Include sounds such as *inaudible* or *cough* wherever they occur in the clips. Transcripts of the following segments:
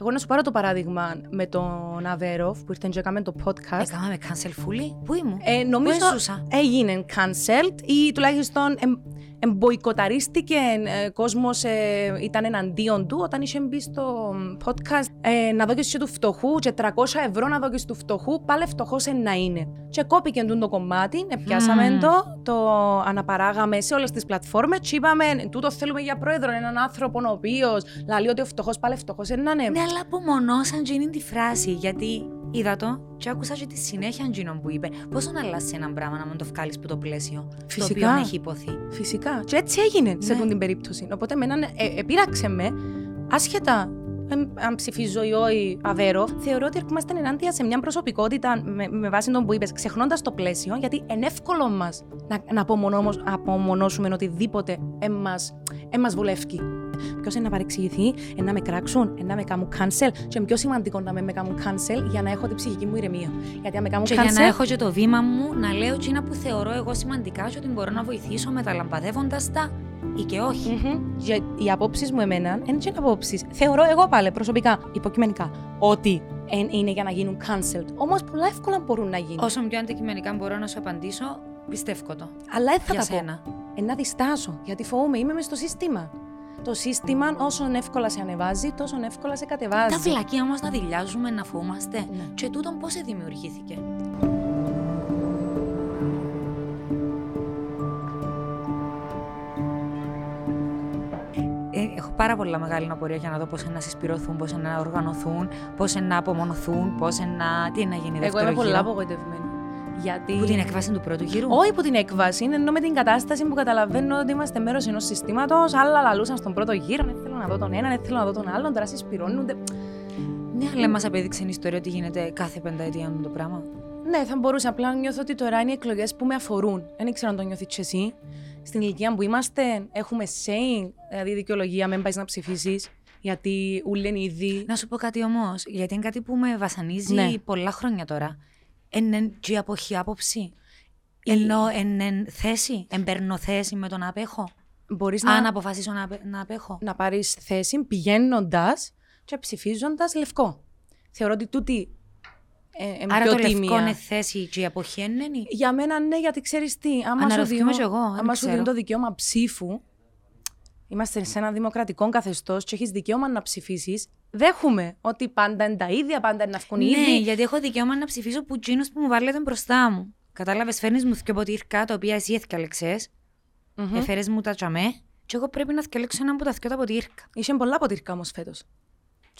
Εγώ να σου πάρω το παράδειγμα με τον Αβέροφ που ήρθε και έκαμε το podcast. Έκαναμε cancel fully. Πού ήμουν; Ε, νομίζω Πού έζουσα. έγινε cancelled ή τουλάχιστον εμ, εμποϊκοταρίστηκε, ε, κόσμος ε, ήταν εναντίον του όταν είχε μπει στο podcast ε, να δώκεις και του φτωχού και 300 ευρώ να δώκεις του φτωχού, πάλι φτωχός να είναι. Και κόπηκε τούτο το κομμάτι, ε, πιάσαμε Μμμ. το, το αναπαράγαμε σε όλες τις πλατφόρμες και είπαμε τούτο θέλουμε για πρόεδρο, έναν άνθρωπο ο οποίος λέει ότι ο φτωχός πάλι φτωχός να είναι. Ναι, αλλά απομονώσαν τζίνιν τη φράση. Γιατί είδα το και άκουσα και τη συνέχεια τζίνον που είπε. Πόσο να αλλάσει ένα πράγμα να μην το βγάλεις από το πλαίσιο. Φυσικά. Το οποίο έχει υποθεί. Φυσικά. Και έτσι έγινε σε Ναι. αυτήν την περίπτωση. Οπότε με έναν, ε, επήραξε με, άσχετα εμ, αν ψηφίζω ή όχι αβέρο, θεωρώ ότι ερχόμαστε ενάντια σε μια προσωπικότητα με, με βάση τον που είπες, ξεχνώντας το πλαίσιο, γιατί είναι εύκολο μας να, να απομονώμος- απομονώσουμε οτιδήποτε εμά βουλεύει. Ποιος είναι να παρεξηγηθεί, ε, να με κράξουν, ε, να με κάνουν cancel. Και είναι πιο σημαντικό να με, με κάνουν cancel για να έχω την ψυχική μου ηρεμία. Γιατί αν με κάνουν Και cancel. για να έχω και το βήμα μου να λέω εκείνα που θεωρώ εγώ σημαντικά και ότι μπορώ να βοηθήσω μεταλαμπαδεύοντας τα ή και όχι. Μμμ. Για- Οι απόψεις μου εμένα είναι και απόψεις. Θεωρώ εγώ πάλι προσωπικά, υποκειμενικά, ότι εν- είναι για να γίνουν cancelled. Όμως πολλά εύκολα μπορούν να γίνουν. Όσο πιο αντικειμενικά μπορώ να σου απαντήσω, πιστεύω το. Αλλά δεν θα για τα πω. σένα. Ε, να διστάσω, γιατί φοβούμαι, είμαι μες στο σύστημα. Το σύστημα όσο εύκολα σε ανεβάζει, τόσο εύκολα σε κατεβάζει. Τα βλακία όμω να δηλιάζουμε, να φοβούμαστε. Ναι. Και τούτον πώς δημιουργήθηκε; Ε, έχω πάρα πολλά μεγάλη απορία για να δω πώς να συσπηρωθούν, πώς να οργανωθούν, πώς να απομονωθούν, πώς να. Τι να γίνει Εγώ δεύτερο είμαι πολλά γύρο. απογοητευμένη. Γιατί. Που την έκβαση του πρώτου γύρου; Όχι που την έκβαση, είναι ενώ με την κατάσταση που καταλαβαίνω ότι είμαστε μέρος ενός συστήματος. Άλλα λαλούσαν στον πρώτο γύρο. Δεν θέλω να δω τον έναν, δεν θέλω να δω τον άλλον. Τώρα συσπηρώνονται. Ναι, αλλά μας απέδειξε η ιστορία ότι γίνεται κάθε πενταετία το πράγμα. Ναι, θα μπορούσα. Απλά νιώθω ότι τώρα είναι οι εκλογές που με αφορούν. Δεν ξέρω αν το νιώθεις και εσύ. Στην ηλικία που είμαστε, έχουμε say, δηλαδή δικαιολογία, μην πάει να ψηφίσεις. Γιατί ούλεν ήδη. Να σου πω κάτι όμως, γιατί είναι κάτι που με βασανίζει Ναι. πολλά χρόνια τώρα. Εν και αποχή άποψη; Η- Ενώ εν, εν θέση, εν παίρνω θέση με τον απέχω; Μπορείς Αν να, αποφασίσω να, απε- να απέχω; να πάρεις θέση πηγαίνοντας και ψηφίζοντας λευκό. Θεωρώ ότι τούτη. Ε, ε, Άρα πιο το λευκό τίμια. είναι θέση και η αποχή είναι. Για μένα ναι, γιατί ξέρεις τι. Άμα σου Αναρωτιέμαι δίνω, κι εγώ, δεν άμα σου ξέρω. δίνω το δικαίωμα ψήφου, είμαστε σε ένα δημοκρατικό καθεστώς και έχεις δικαίωμα να ψηφίσεις. Δέχομαι ότι πάντα είναι τα ίδια, πάντα είναι να βγουν οι Ναι, ίδιοι. γιατί έχω δικαίωμα να ψηφίσω που τζίνους που μου βάλετε μπροστά μου. Κατάλαβες, φέρνει μου δύο ποτήρκα τα οποία εσύ έθιαλεξε, Μμμ. έφερες μου τα τσαμέ, και εγώ πρέπει να θυκαλέξω ένα από τα δυο τα ποτήρκα. Είχε πολλά ποτήρκα όμως φέτος.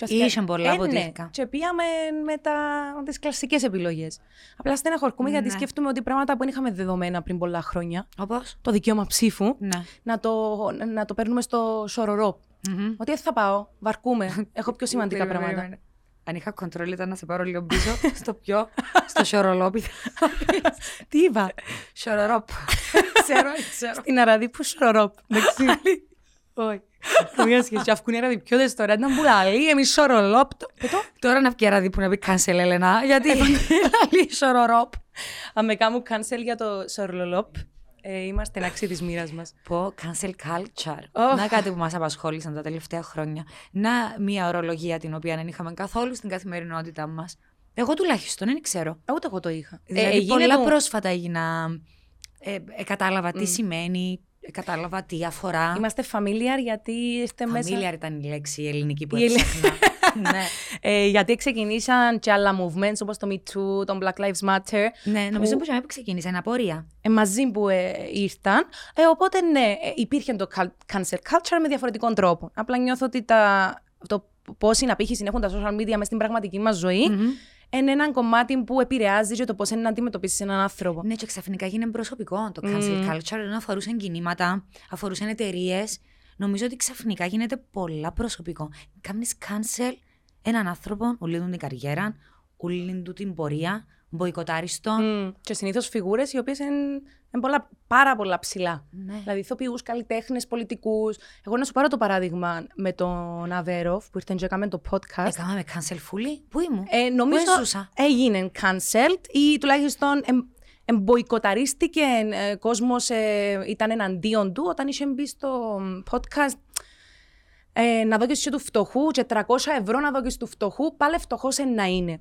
Είχε πολλά ποτήρκα. Και πήγαμε με, τα, με τις κλασικές επιλογές. Απλά στεναχωρκούμε γιατί Ναι. σκέφτομαι ότι πράγματα που δεν είχαμε δεδομένα πριν πολλά χρόνια, Όπως; το δικαίωμα ψήφου, Ναι. να το, να το παίρνουμε στο σορορό. Μμμ. Ότι δεν θα πάω, βαρκούμε. *laughs* Έχω πιο σημαντικά Περίμενε, πράγματα. περίμενε. Αν είχα κοντρόλ ήταν να σε πάρω λίγο πίσω, *laughs* στο πιο, στο σιωρολόπι. *laughs* Τι είπα; Σιωρορόπ. Ξέρω, ξέρω. Στην Αραδί που σορορόπ. Εντάξει. Όχι. Καμία σχέση. Και αυκούν οι Αραδίπιώτες τώρα ήταν που λαλεί, εμείς σορολόπ. Πετώ. Τώρα να βγει ραδί που να πει cancel, Ελένα, γιατί; Λαλεί σιωρορόπ. Αν με κάνουν cancel για το σορολόπ, ε, είμαστε αξί της μοίρας μας. Πω, cancel culture. Ωχ. Να κάτι που μας απασχόλησαν τα τελευταία χρόνια. Να μια ορολογία την οποία δεν είχαμε καθόλου στην καθημερινότητά μας. Εγώ τουλάχιστον δεν ξέρω. Ε, Ούτε εγώ το είχα. Δηλαδή, έγινε πολλά το- πρόσφατα έγινα. Ε, ε, κατάλαβα τι σημαίνει, ε, κατάλαβα τι αφορά. Είμαστε familiar γιατί είστε μέσα... Familiar ήταν η λέξη η ελληνική που Η ελλη- έψαχνα. ναι. *laughs* Ε, γιατί ξεκινήσαν και άλλα movements όπως το Me Too, το Black Lives Matter. ναι, νομίζω Που- πως που ξεκίνησε, είναι απορία. ε, μαζί που ε, ήρθαν. Ε, οπότε ναι, ε, υπήρχε το cal- cancel culture με διαφορετικών τρόπων. Απλά νιώθω ότι τα, το πόση απήχηση έχουν τα social media μέσα στην πραγματική μας ζωή Μμμ. Είναι ένα κομμάτι που επηρεάζει και το πώς είναι να αντιμετωπίσεις έναν άνθρωπο. Ναι, και ξαφνικά έγινε προσωπικό το cancel culture, ενώ αφορούσαν κινήματα, αφορούσαν εταιρείες. Νομίζω ότι ξαφνικά γίνεται πολλά προσωπικό. Κάνεις cancel έναν άνθρωπο, ουλή του την καριέρα, ουλή του την πορεία, μποϊκοτάριστο. Μμ. Και συνήθως φιγούρες οι οποίες είναι, είναι πολλά, πάρα πολλά ψηλά. Ναι. Δηλαδή, ηθοποιούς, καλλιτέχνες, πολιτικούς. Εγώ να σου πάρω το παράδειγμα με τον Αβέροφ που ήρθε και έκαμε το podcast. Έκαναμε cancel fully. Πού ήμουν; Ε, νομίζω Πού έζουσα. έγινε cancelled ή τουλάχιστον εμ, εμποϊκοταρίστηκε, ε, κόσμος ε, ήταν εναντίον του όταν είχε μπει στο podcast Ε, να δω και του φτωχού, και 300 ευρώ να δω και του φτωχού, πάλι φτωχός να είναι.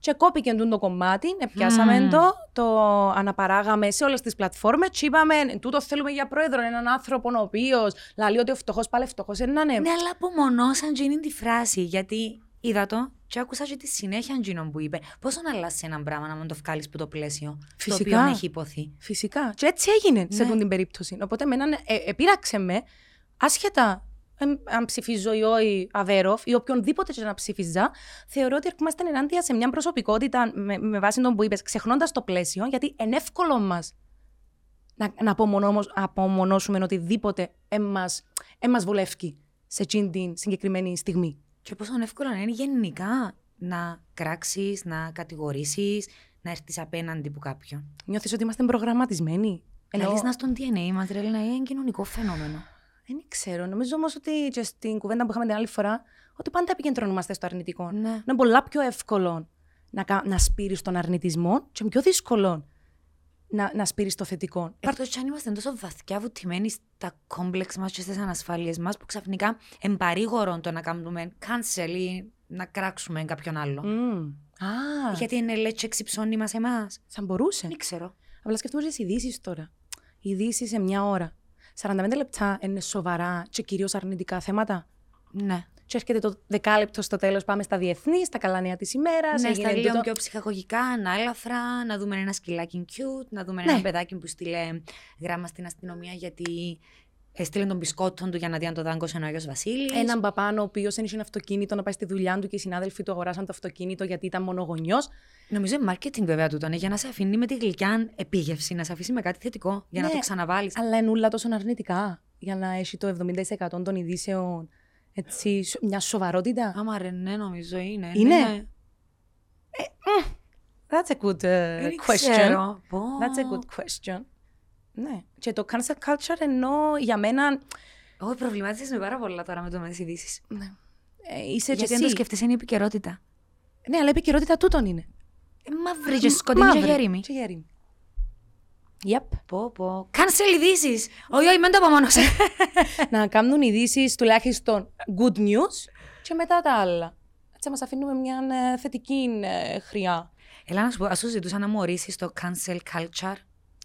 Και κόπηκε το κομμάτι, πιάσαμε Μμμ. το, το αναπαράγαμε σε όλες τις πλατφόρμες. Και είπαμε, τούτο θέλουμε για πρόεδρο, έναν άνθρωπο ο οποίος λέει ότι ο φτωχός πάλι φτωχός να είναι. Ναι, αλλά απομονώσαν και είναι τη φράση. Γιατί είδα το και άκουσα και τη συνέχεια εκείνον που είπε. Πόσο να αλλάξει ένα πράγμα να μην το βγάλεις από το πλαίσιο. Φυσικά. Το οποίο έχει υποθεί. Φυσικά. Και έτσι έγινε σε Ναι. αυτήν την περίπτωση. Οπότε με έναν, ε, επήραξε με, άσχετα εμ, αν ψηφίζω ή όχι Αβέροφ ή οποιονδήποτε και να ψήφιζα, θεωρώ ότι ερχόμαστε ενάντια σε μια προσωπικότητα με, με βάση τον που είπες, ξεχνώντας το πλαίσιο, γιατί είναι εύκολο μας να, να απομονώ- απομονώσουμε οτιδήποτε εμά βολεύει σε εκείνη την συγκεκριμένη στιγμή. Και πόσο εύκολο είναι γενικά να κράξεις, να κατηγορήσεις, να έρθεις απέναντι από κάποιον. Νιώθεις ότι είμαστε προγραμματισμένοι; Ενώ... Ενώ- να στον DNA μας, ρε, να είναι κοινωνικό φαινόμενο. Δεν ξέρω. Νομίζω όμως ότι και στην κουβέντα που είχαμε την άλλη φορά, ότι πάντα επικεντρωνόμαστε στο αρνητικό. Ναι. Είναι πολλά πιο εύκολο να, κα- να σπείρεις τον αρνητισμό και πιο δύσκολο να, να σπείρεις το θετικό. Εκτός κι αν είμαστε τόσο βαθιά βουτυμένοι στα κόμπλεξ μας και στις ανασφάλειες μας, που ξαφνικά εμπαρήγορον το να κάνουμε cancel ή να κράξουμε κάποιον άλλο. Μμμ. Α, Γιατί είναι λέτσι ξυψώνει μας εμάς. θα μπορούσε. Δεν ξέρω. Απλά σκεφτούμε τις ειδήσεις τώρα. Ειδήσεις σε μια ώρα. 45 λεπτά είναι σοβαρά και κυρίως αρνητικά θέματα. Ναι. Και έρχεται το δεκάλεπτο στο τέλος. Πάμε στα διεθνή, στα καλά νέα της ημέρας. Ναι, στα λίγο πιο ψυχαγωγικά, ανάλαφρα, να δούμε ένα σκυλάκι cute, να δούμε Ναι. ένα παιδάκι που στείλε γράμμα στην αστυνομία γιατί έστειλε τον μπισκότον του για να δει αν το δάγκωσε ο Άγιος Βασίλης. Έναν παπάνο ο οποίος δεν είχε αυτοκίνητο να πάει στη δουλειά του και οι συνάδελφοι του αγοράσαν το αυτοκίνητο γιατί ήταν μονογονιός. Νομίζω είναι marketing βέβαια τούτο, ναι, για να σε αφήνει με τη γλυκιά επίγευση, να σε αφήσει με κάτι θετικό, για να Ναι, το ξαναβάλεις. Αλλά είναι όλα τόσο αρνητικά για να έχει το 70% των ειδήσεων έτσι, σ- μια σοβαρότητα. Άμα ρε, ναι, νομίζω είναι. Είναι; Ναι. That's a good uh, Δεν question. ξέρω. Πω. That's a good question. Ναι. Και το cancel culture ενώ για μένα. Εγώ προβλημάτισες με πάρα πολλά τώρα με το με τις ειδήσεις. Ναι. Ε, είσαι και Γιατί αν το εσύ. σκέφτεσαι είναι η επικαιρότητα. Ναι, αλλά η επικαιρότητα τούτον είναι. Ε, μαύρη και σκοτεινή και Μαύρη γέριμη. Και γέριμη. Yep. Πω, πω. Cancel ειδήσεις. Όχι, όχι, μην το απομόνωσε. *laughs* να κάνουν ειδήσεις τουλάχιστον good news και μετά τα άλλα. Έτσι μας αφήνουμε μια ε, θετική ε, χρειά. Έλα να σου πω, ας σου ζητούσα να μου ορίσεις το cancel culture.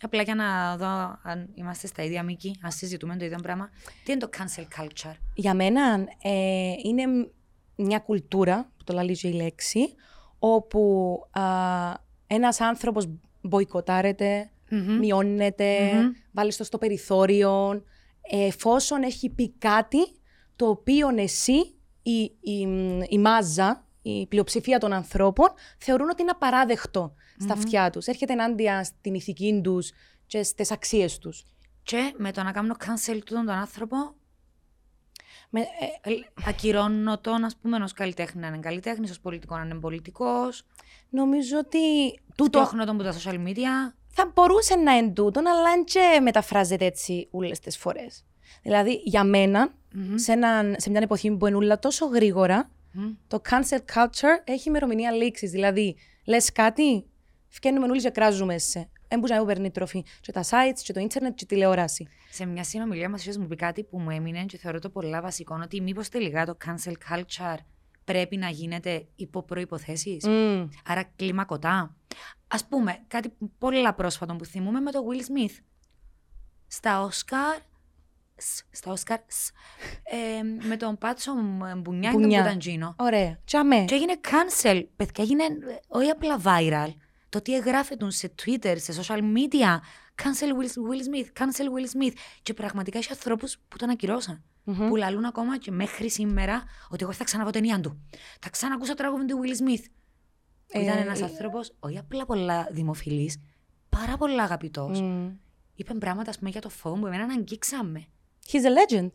Απλά για να δω αν είμαστε στα ίδια μήκη, αν συζητούμε το ίδιο πράγμα. Τι είναι το cancel culture; Για μένα ε, είναι μ- μια κουλτούρα, που το λέει και η λέξη, όπου α, ένας άνθρωπος μποϊκοτάρεται, Μμμ. μειώνεται, Μμμ. βάλει το στο περιθώριο, ε, εφόσον έχει πει κάτι το οποίο εσύ, η, η, μ, η μάζα, η πλειοψηφία των ανθρώπων θεωρούν ότι είναι απαράδεκτο στα αυτιά τους. Έρχεται ενάντια στην ηθική τους και στις αξίες τους. Και με το να κάνω cancel τούτον τον άνθρωπο, Με, ε, ε, ακυρώνω τον, ας πούμε, ως καλλιτέχνη να είναι καλλιτέχνης, ως πολιτικό να είναι πολιτικός, νομίζω ότι τούτο φτιάχνω τον από τα social media. θα μπορούσε να είναι τούτο, αλλά δεν και μεταφράζεται έτσι όλες τις φορές. Δηλαδή, για μένα, Μμμ. σε, έναν- σε μια εποχή που είναι όλα τόσο γρήγορα, Μμ. το cancel culture έχει ημερομηνία λήξης. Δηλαδή, λες κάτι, φκαίνουμε όλοι και κράζουμε σε. Δεν μπορεί να παίρνει τροφή. Και τα sites, και το ίντερνετ, και η τηλεόραση. Σε μια συνομιλία μας είχες μου πει κάτι που μου έμεινε και θεωρώ το πολλά βασικό, ότι μήπως τελικά το cancel culture πρέπει να γίνεται υπό προϋποθέσεις. Μμμ. Άρα κλιμακωτά. Ας πούμε, κάτι πολλά πρόσφατο που θυμούμε με το Will Smith. Στα Όσκαρ, σ, στα Όσκαρ, σ, ε, με τον Πάτσο Μπουνιά και τον Μπουνιά. Ωραία. Κουταντζίνο. Τσαμέ. Και έγινε cancel. Παιδιά, έγινε ε, όχι απλά viral. Το τι εγγράφετουν σε Twitter, σε social media. Cancel Will, Will Smith, cancel Will Smith. Και πραγματικά έχει ανθρώπους που τον ακυρώσαν. Μμμ. Που λαλούν ακόμα και μέχρι σήμερα ότι εγώ θα ξαναβώ ταινία του. Θα ξανακούσω τραγούδι του Will Smith. Που ήταν Ε, ένας ε, άνθρωπος, όχι απλά πολλά δημοφιλής, πάρα πολλά αγαπητός. Μμμ. Είπε πράγματα, ας πούμε, για το φόβο που εμένα αγγίξαμε. He's a legend.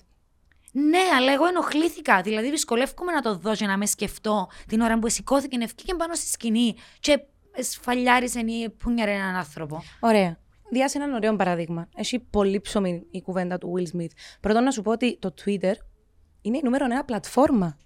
Ναι, αλλά εγώ ενοχλήθηκα. Δηλαδή, δυσκολεύομαι να το δω και να με σκεφτώ την ώρα που σηκώθηκε και ευκήκε πάνω στη σκηνή και σφαλιάρισε ή πούνιαρε έναν άνθρωπο. Ωραία. Διάσε έναν ωραίο παράδειγμα. Έχει πολύ ψωμί η κουβέντα του Will Smith. Πρώτον να σου πω ότι το Twitter είναι η νούμερο ένα πλατφόρμα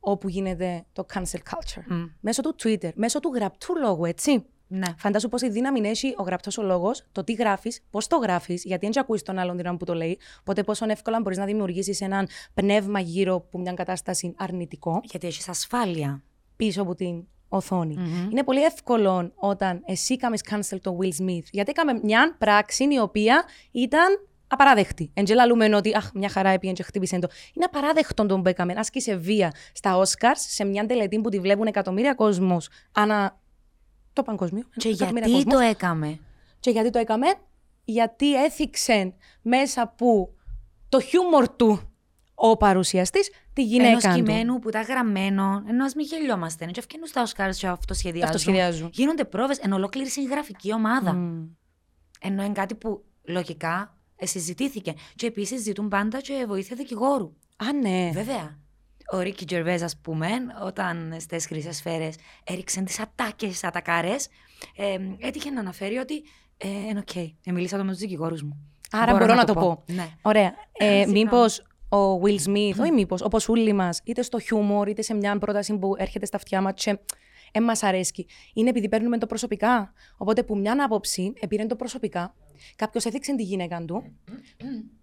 όπου γίνεται το cancel culture. Μμ. Μέσω του Twitter, μέσω του γραπτού λόγου, έτσι. Ναι. Φαντάσου πόση δύναμη έχει ο γραπτός ο λόγος, το τι γράφεις, πώς το γράφεις, γιατί δεν ακούει τον άλλον την ώρα που το λέει. Οπότε πόσο εύκολα μπορείς να δημιουργήσεις έναν πνεύμα γύρω από μια κατάσταση αρνητικό Γιατί έχεις ασφάλεια. πίσω από την οθόνη. Μμμ. Είναι πολύ εύκολο όταν εσύ κάμε cancel το Will Smith, γιατί έκαμε μια πράξη η οποία ήταν απαράδεκτη. Εν λαλούμε ότι αχ, μια χαρά έπιεν και χτύπησε το. Είναι απαράδεκτο τον που έκαμε. Άσκησε βία στα Oscars σε μια τελετή που τη βλέπουν εκατομμύρια κόσμος ανά το παγκοσμίο. Και εκατομμύρια γιατί κόσμος. το έκαμε; Και γιατί το έκαμε, γιατί έθιξε μέσα από το χιούμορ του ο παρουσιαστής τη Ενός γυναίκα του. κειμένου που ήταν γραμμένο, ενώ α μην γελιόμαστε. Και ευκαινούν στα Oscars και αυτοσχεδιάζουν. Αυτοσχεδιάζουν. Γίνονται πρόβες εν ολόκληρη συγγραφική ομάδα. Μμ. Ενώ είναι κάτι που λογικά ε, συζητήθηκε. Και επίσης ζητούν πάντα και βοήθεια δικηγόρου. Α, ναι. Βέβαια. Ο Ρίκη Τζερβέζ, ας πούμε, όταν στις χρυσές σφαίρες έριξε τις ατάκες, τις ατακάρε, ε, έτυχε να αναφέρει ότι. Ε, είναι οκ. Ε, μίλησα το με τους δικηγόρους μου. Άρα μπορώ, να, το πω. Ναι. Ωραία. Ε, Συγγνώμη. μήπως ο Will Smith, όχι μήπως, όπως όλοι μας, είτε στο χιούμορ, είτε σε μια πρόταση που έρχεται στα αυτιά μας και δεν μας αρέσει, είναι επειδή παίρνουμε το προσωπικά. Οπότε που μια άποψη επήρε το προσωπικά, κάποιος έθιξε τη γυναίκα του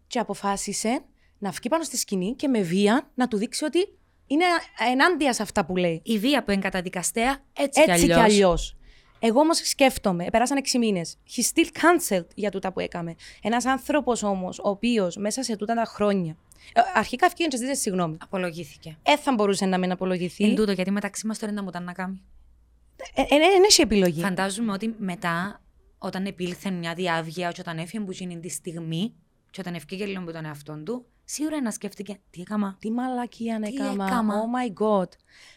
και αποφάσισε να βγει πάνω στη σκηνή και με βία να του δείξει ότι είναι ενάντια σε αυτά που λέει. Η βία που είναι καταδικαστέα έτσι, Έτσι κι κι αλλιώς. Αλλιώ. Εγώ όμως σκέφτομαι, πέρασαν 6 μήνες. He still cancelled για τούτα που έκαμε. Ένας άνθρωπος όμως, ο οποίος μέσα σε τούτα τα χρόνια. ε, αρχικά βγήκε και ζήτησε συγγνώμη. Απολογήθηκε. Ε, θα μπορούσε να μην απολογηθεί. Εν τούτο, γιατί μεταξύ μας τώρα είναι να μου τα να κάνει. Ε, ε, ε, δεν έχει επιλογή. Φαντάζομαι ότι μετά, όταν επήλθε μια διάβγεια, και όταν έφυγε που γίνει τη στιγμή, και όταν ευκήγε λίγο με τον εαυτό του, σίγουρα να σκέφτηκε τι έκανα. Τι μαλακία να Τι έκαμα. έκαμα. Oh my god.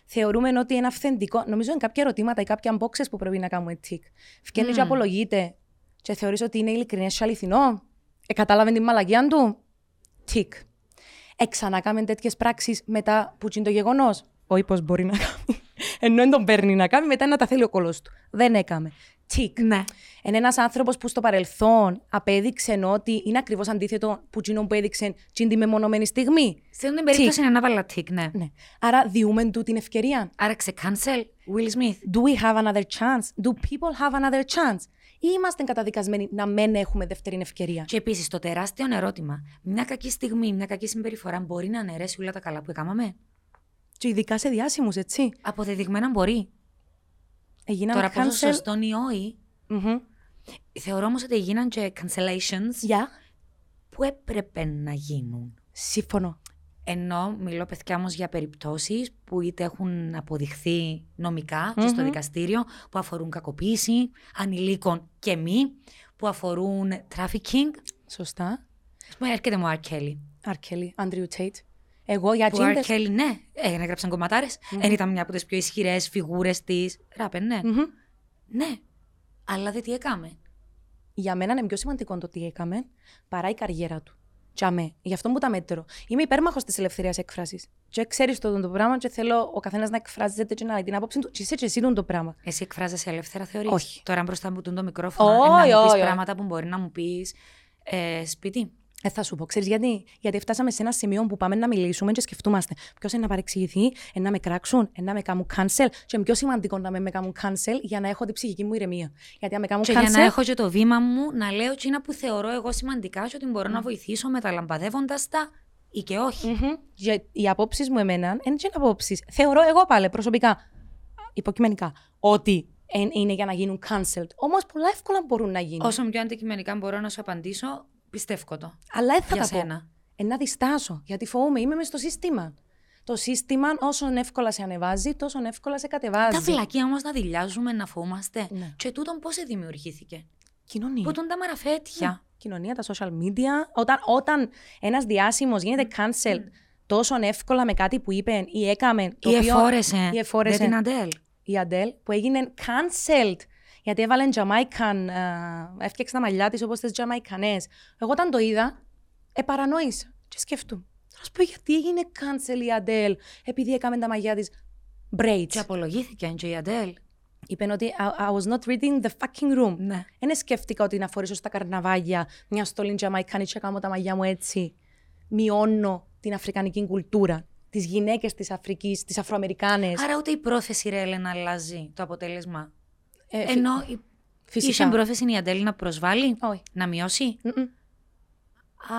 Θεωρούμε ότι είναι αυθεντικό. Νομίζω είναι κάποια ερωτήματα ή κάποια boxes που πρέπει να κάνουμε tick. Φκένει και Μμμ. απολογείται. Και θεωρείς ότι είναι ειλικρινές και αληθινό. Ε, κατάλαβε την μαλακία του. Tick. Εξανακάμε τέτοιες πράξεις μετά που είναι το γεγονός. Όχι πώ μπορεί να κάνει. Ενώ δεν τον παίρνει να κάνει, μετά να τα θέλει ο κολός του. Δεν έκαμε. Tick. Ναι. Είναι ένας άνθρωπος που στο παρελθόν απέδειξε ότι είναι ακριβώς αντίθετο που εκείνο που έδειξε την τη μεμονωμένη στιγμή. Σε αυτήν την περίπτωση είναι ένα παλατίκ, ναι. Ναι. Άρα διούμε του την ευκαιρία. Άρα ξεκάνσελ, Will Smith. Do we have another chance? Do people have another chance? Ή είμαστε καταδικασμένοι να μην έχουμε δεύτερη ευκαιρία; Και επίσης το τεράστιο ερώτημα, μια κακή στιγμή, μια κακή συμπεριφορά μπορεί να αναιρέσει όλα τα καλά που έκαναμε; Και ειδικά σε διάσημους, έτσι. Αποδεδειγμένα μπορεί. Έγιναν Τώρα πόσο cancel. σωστό ή όχι, Μμμ. θεωρώ όμως ότι έγιναν και cancellations Γεια. που έπρεπε να γίνουν. Σύμφωνο. Ενώ μιλώ παιδιά όμως για περιπτώσεις που είτε έχουν αποδειχθεί νομικά και στο Μμμ. δικαστήριο, που αφορούν κακοποίηση, ανηλίκων και μη, που αφορούν trafficking. Σωστά. Ας πούμε έρχεται μου ο R. Kelly. Αρκέλη, Άντριου Τέιτ. Εγώ για Που ο R. τσίντες... Kelly, ναι, ε, έγραψαν κομματάρες. Δεν ήταν μια από τις πιο ισχυρές φιγούρες της. Ράπε, ναι. Μμμ. Ναι. Αλλά δεν τι έκαμε. Για μένα είναι πιο σημαντικό το τι έκαμε παρά η καριέρα του. Τσαμέ. Γι' αυτό μου τα μέτρο. Είμαι υπέρμαχος της ελευθερίας έκφρασης. Και ξέρεις το, το πράγμα, και θέλω ο καθένας να εκφράζεται και να λέει την άποψη του. Και είσαι και εσύ τον το πράγμα. Εσύ εκφράζεσαι ελεύθερα, θεωρείς; Όχι. Τώρα μπροστά μου το μικρόφωνο, Όχι, ε, να μου πεις όχι, όχι. πράγματα που μπορεί να μου πεις ε, σπίτι. Ε, θα σου πω, ξέρεις γιατί; Γιατί φτάσαμε σε ένα σημείο που πάμε να μιλήσουμε και σκεφτούμαστε ποιος είναι να παρεξηγηθεί, ε, να με κράξουν, ε, να με κάνουν cancel. Και είναι πιο σημαντικό να με, με κάνουν cancel για να έχω την ψυχική μου ηρεμία. Γιατί αν με κάνουν Και cancel. για να έχω και το βήμα μου να λέω εκείνα που θεωρώ εγώ σημαντικά και ότι μπορώ να βοηθήσω μεταλαμπαδεύοντας τα ή και όχι. Μμμ. Και οι απόψεις μου εμένα είναι και απόψεις. Θεωρώ εγώ πάλι προσωπικά, υποκειμενικά, ότι εν- είναι για να γίνουν cancelled. Όμως πολλά εύκολα μπορούν να γίνουν. Όσο πιο αντικειμενικά μπορώ να σου απαντήσω, πιστεύω το. Αλλά δεν θα για τα πω. σένα. Ε, να διστάσω, γιατί φοβούμαι, είμαι μες στο σύστημα. Το σύστημα, όσο εύκολα σε ανεβάζει, τόσο εύκολα σε κατεβάζει. Τα φυλακία όμως να δηλιάζουμε, να φοβούμαστε. Ναι. Και τούτον πώς δημιουργήθηκε; Κοινωνία. Πού τον τα μαραφέτια. Κοινωνία, τα social media. Όταν, όταν ένας διάσημος γίνεται cancelled τόσο εύκολα με κάτι που είπε ή έκαμε. το Ή οποίο- εφόρεσε. Ή εφόρεσε. Με την Αντέλ. η Αντέλ που έγινε cancelled γιατί έβαλε Jamaican, ε, έφτιαξε τα μαλλιά της όπως τις Τζαμαϊκανές. Εγώ όταν το είδα, επαρανόησα και σκεφτούμαι. Θα σου πω γιατί έγινε cancel η Αντέλ επειδή έκαμε τα μαλλιά της braids. Και απολογήθηκε και η Αντέλ. Είπε ότι I, I was not reading the fucking room. Ναι. Δεν σκέφτηκα ότι να φορέσω στα καρναβάγια μια στολή Τζαμαϊκάνη και να κάνω τα μαλλιά μου έτσι. Μειώνω την αφρικανική κουλτούρα, τις γυναίκες της Αφρικής, τις Αφροαμερικάνες. Άρα ούτε η πρόθεση ρε Έλενα αλλάζει το αποτέλεσμα; Ε, φυ- Ενώ η- φυσικά. είχε πρόθεση η Αντέλη να προσβάλλει, Όχι. να μειώσει; Μμμ.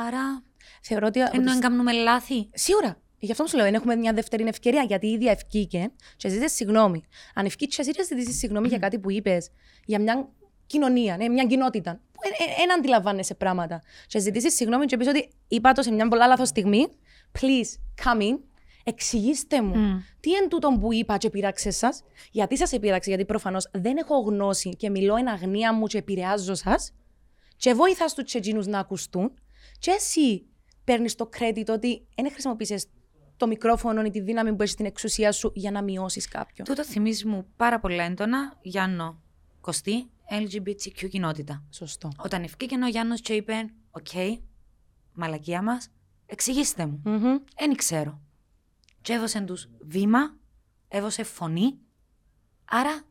Άρα, Θεωρώ ότι. από ενώ τις- εγκαμνούμε λάθη. Σίγουρα. Γι' αυτό σου λέω, έχουμε μια δεύτερη ευκαιρία. Γιατί η ίδια ευκήκε και ζήτησε συγγνώμη. Αν ευκήκε και εσύ να ζητήσει συγγνώμη για κάτι που είπες, για μια κοινωνία, ναι, μια κοινότητα, που δεν αντιλαμβάνεσαι πράγματα. Και ζητήσει συγγνώμη και πεις ότι είπα το σε μια πολλά λάθος στιγμή. Please, come in. Εξηγήστε μου Μμ. τι εν τούτον που είπα και πειράξες σας, γιατί σας επείραξε, γιατί προφανώς δεν έχω γνώση και μιλώ εν αγνοία μου και επηρεάζω σας, και βοηθά τζιαι τζείνους να ακουστούν, και εσύ παίρνεις το credit ότι δεν χρησιμοποίησε το μικρόφωνο ή τη δύναμη που έχεις στην εξουσία σου για να μειώσεις κάποιον. Τούτο θυμίζει μου πάρα πολλά έντονα Γιάννο Κωστή, LGBTQ κοινότητα. Σωστό. Όταν ευκήκε ο Γιάννος και είπε: Οκ, μαλακία μας, εξηγήστε μου. Μμμ. Δεν ξέρω. Και έδωσε τους βήμα, έδωσε φωνή. Άρα,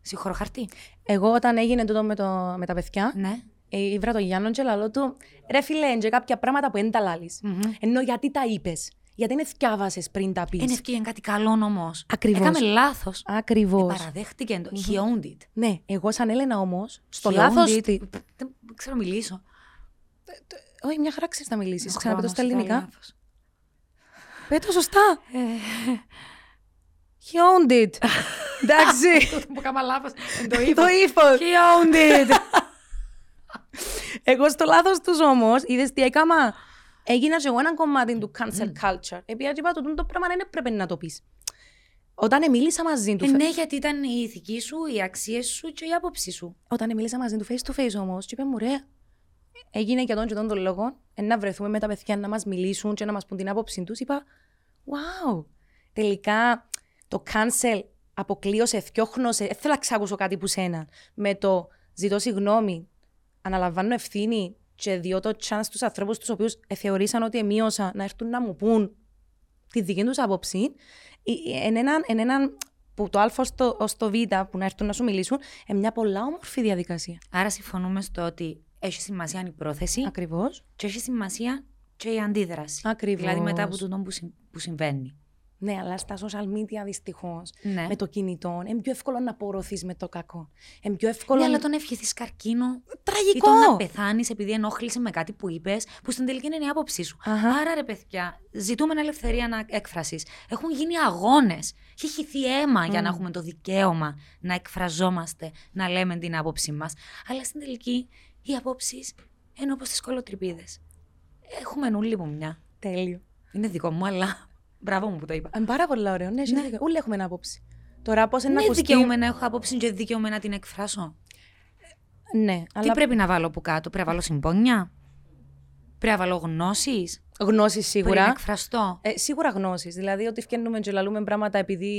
συγχωρώ χαρτί. Εγώ όταν έγινε τούτο με, το, με τα παιδιά, Ναι. ε, ήβρα τον Γιάννον και λαλό του, ρε φίλε, είναι και κάποια πράγματα που δεν τα λάλεις. Μμμ. Ενώ γιατί τα είπες, γιατί δεν θυκιάβασες πριν τα πεις. Είναι ευκήγε κάτι καλό όμως. Ακριβώς. Έκαμε λάθος. Ακριβώς. Παραδέχτηκε το. He owned it. Ναι, εγώ σαν Έλενα όμως, στο He λάθο. owned it. Δεν ξέρω να μιλήσω. Όχι, μια χαρά ξέρεις να μιλήσεις. Έχω Ξαναπέτω στα όμως, ελληνικά. Λάθος. Πέτω σωστά. He owned it. Εντάξει. Τότε που έκανα λάθος. Το Το ύφος. He owned it. Εγώ στο λάθος τους όμως, είδες τι έκανα; Έγινα και εγώ ένα κομμάτι του cancel culture. Επειδή είπα το το πράγμα δεν έπρεπε να το πεις. Όταν μίλησα μαζί του. Ε, ναι, γιατί ήταν η ηθική σου, οι αξίες σου και η άποψη σου. Όταν μίλησα μαζί του face to face όμως, και είπε μου, ρε, έγινε και τον και τον τον λόγο, ε, να βρεθούμε με τα παιδιά να μας μιλήσουν και να μας πούν την άποψή τους. Είπα, wow. Τελικά το cancel αποκλείωσε, φτιόχνωσε. Δεν θέλω να ξάκουσω κάτι που σένα. Με το ζητώ συγγνώμη, αναλαμβάνω ευθύνη και διώ το chance στους ανθρώπους τους οποίους θεωρήσαν ότι εμείωσα να έρθουν να μου πούν τη δική τους άποψη, ε, ε, εν έναν, εν έναν που το α ως το, ως το β που να έρθουν να σου μιλήσουν, είναι μια πολλά όμορφη διαδικασία. Άρα συμφωνούμε στο ότι έχει σημασία η πρόθεση Ακριβώς. και έχει σημασία και η αντίδραση. Ακριβώς. Δηλαδή μετά από τούτο που, συ- που συμβαίνει. Ναι, αλλά στα social media δυστυχώς, Ναι. με το κινητό, είναι πιο εύκολο να απορροθεί με το κακό. Είναι πιο εύκολο. Ναι, αλλά τον ευχηθείς καρκίνο. Ή Τραγικό! τον να πεθάνεις επειδή ενόχλησε με κάτι που είπες, που στην τελική είναι η άποψή σου. Αχα. Άρα ρε παιδιά, ζητούμε ελευθερία να έκφρασης. Έχουν γίνει αγώνες. Έχει χυθεί αίμα για να έχουμε το δικαίωμα να εκφραζόμαστε, να λέμε την άποψή μας. Αλλά στην τελική οι απόψεις είναι όπως τι κολοτρυπίδε. Έχουμε νουλί μου μια. Τέλειο. Είναι δικό μου, αλλά *laughs* μπράβο μου που το είπα. Είναι πάρα πολύ ωραίο. Ναι, Ναι. ναι. Όλοι έχουμε ένα άποψη. Τώρα πώς είναι να Ναι, ακουστεί. δικαιούμαι να έχω άποψη και δικαιούμαι να την εκφράσω. Ναι, Τι αλλά πρέπει να βάλω από κάτω, πρέπει να βάλω συμπόνια; Πρέπει να βάλω γνώσεις; Γνώσεις Πριν σίγουρα. εκφραστώ. Ε, σίγουρα γνώσεις. Δηλαδή, ότι φτιάχνουμε και λαλούμε πράγματα επειδή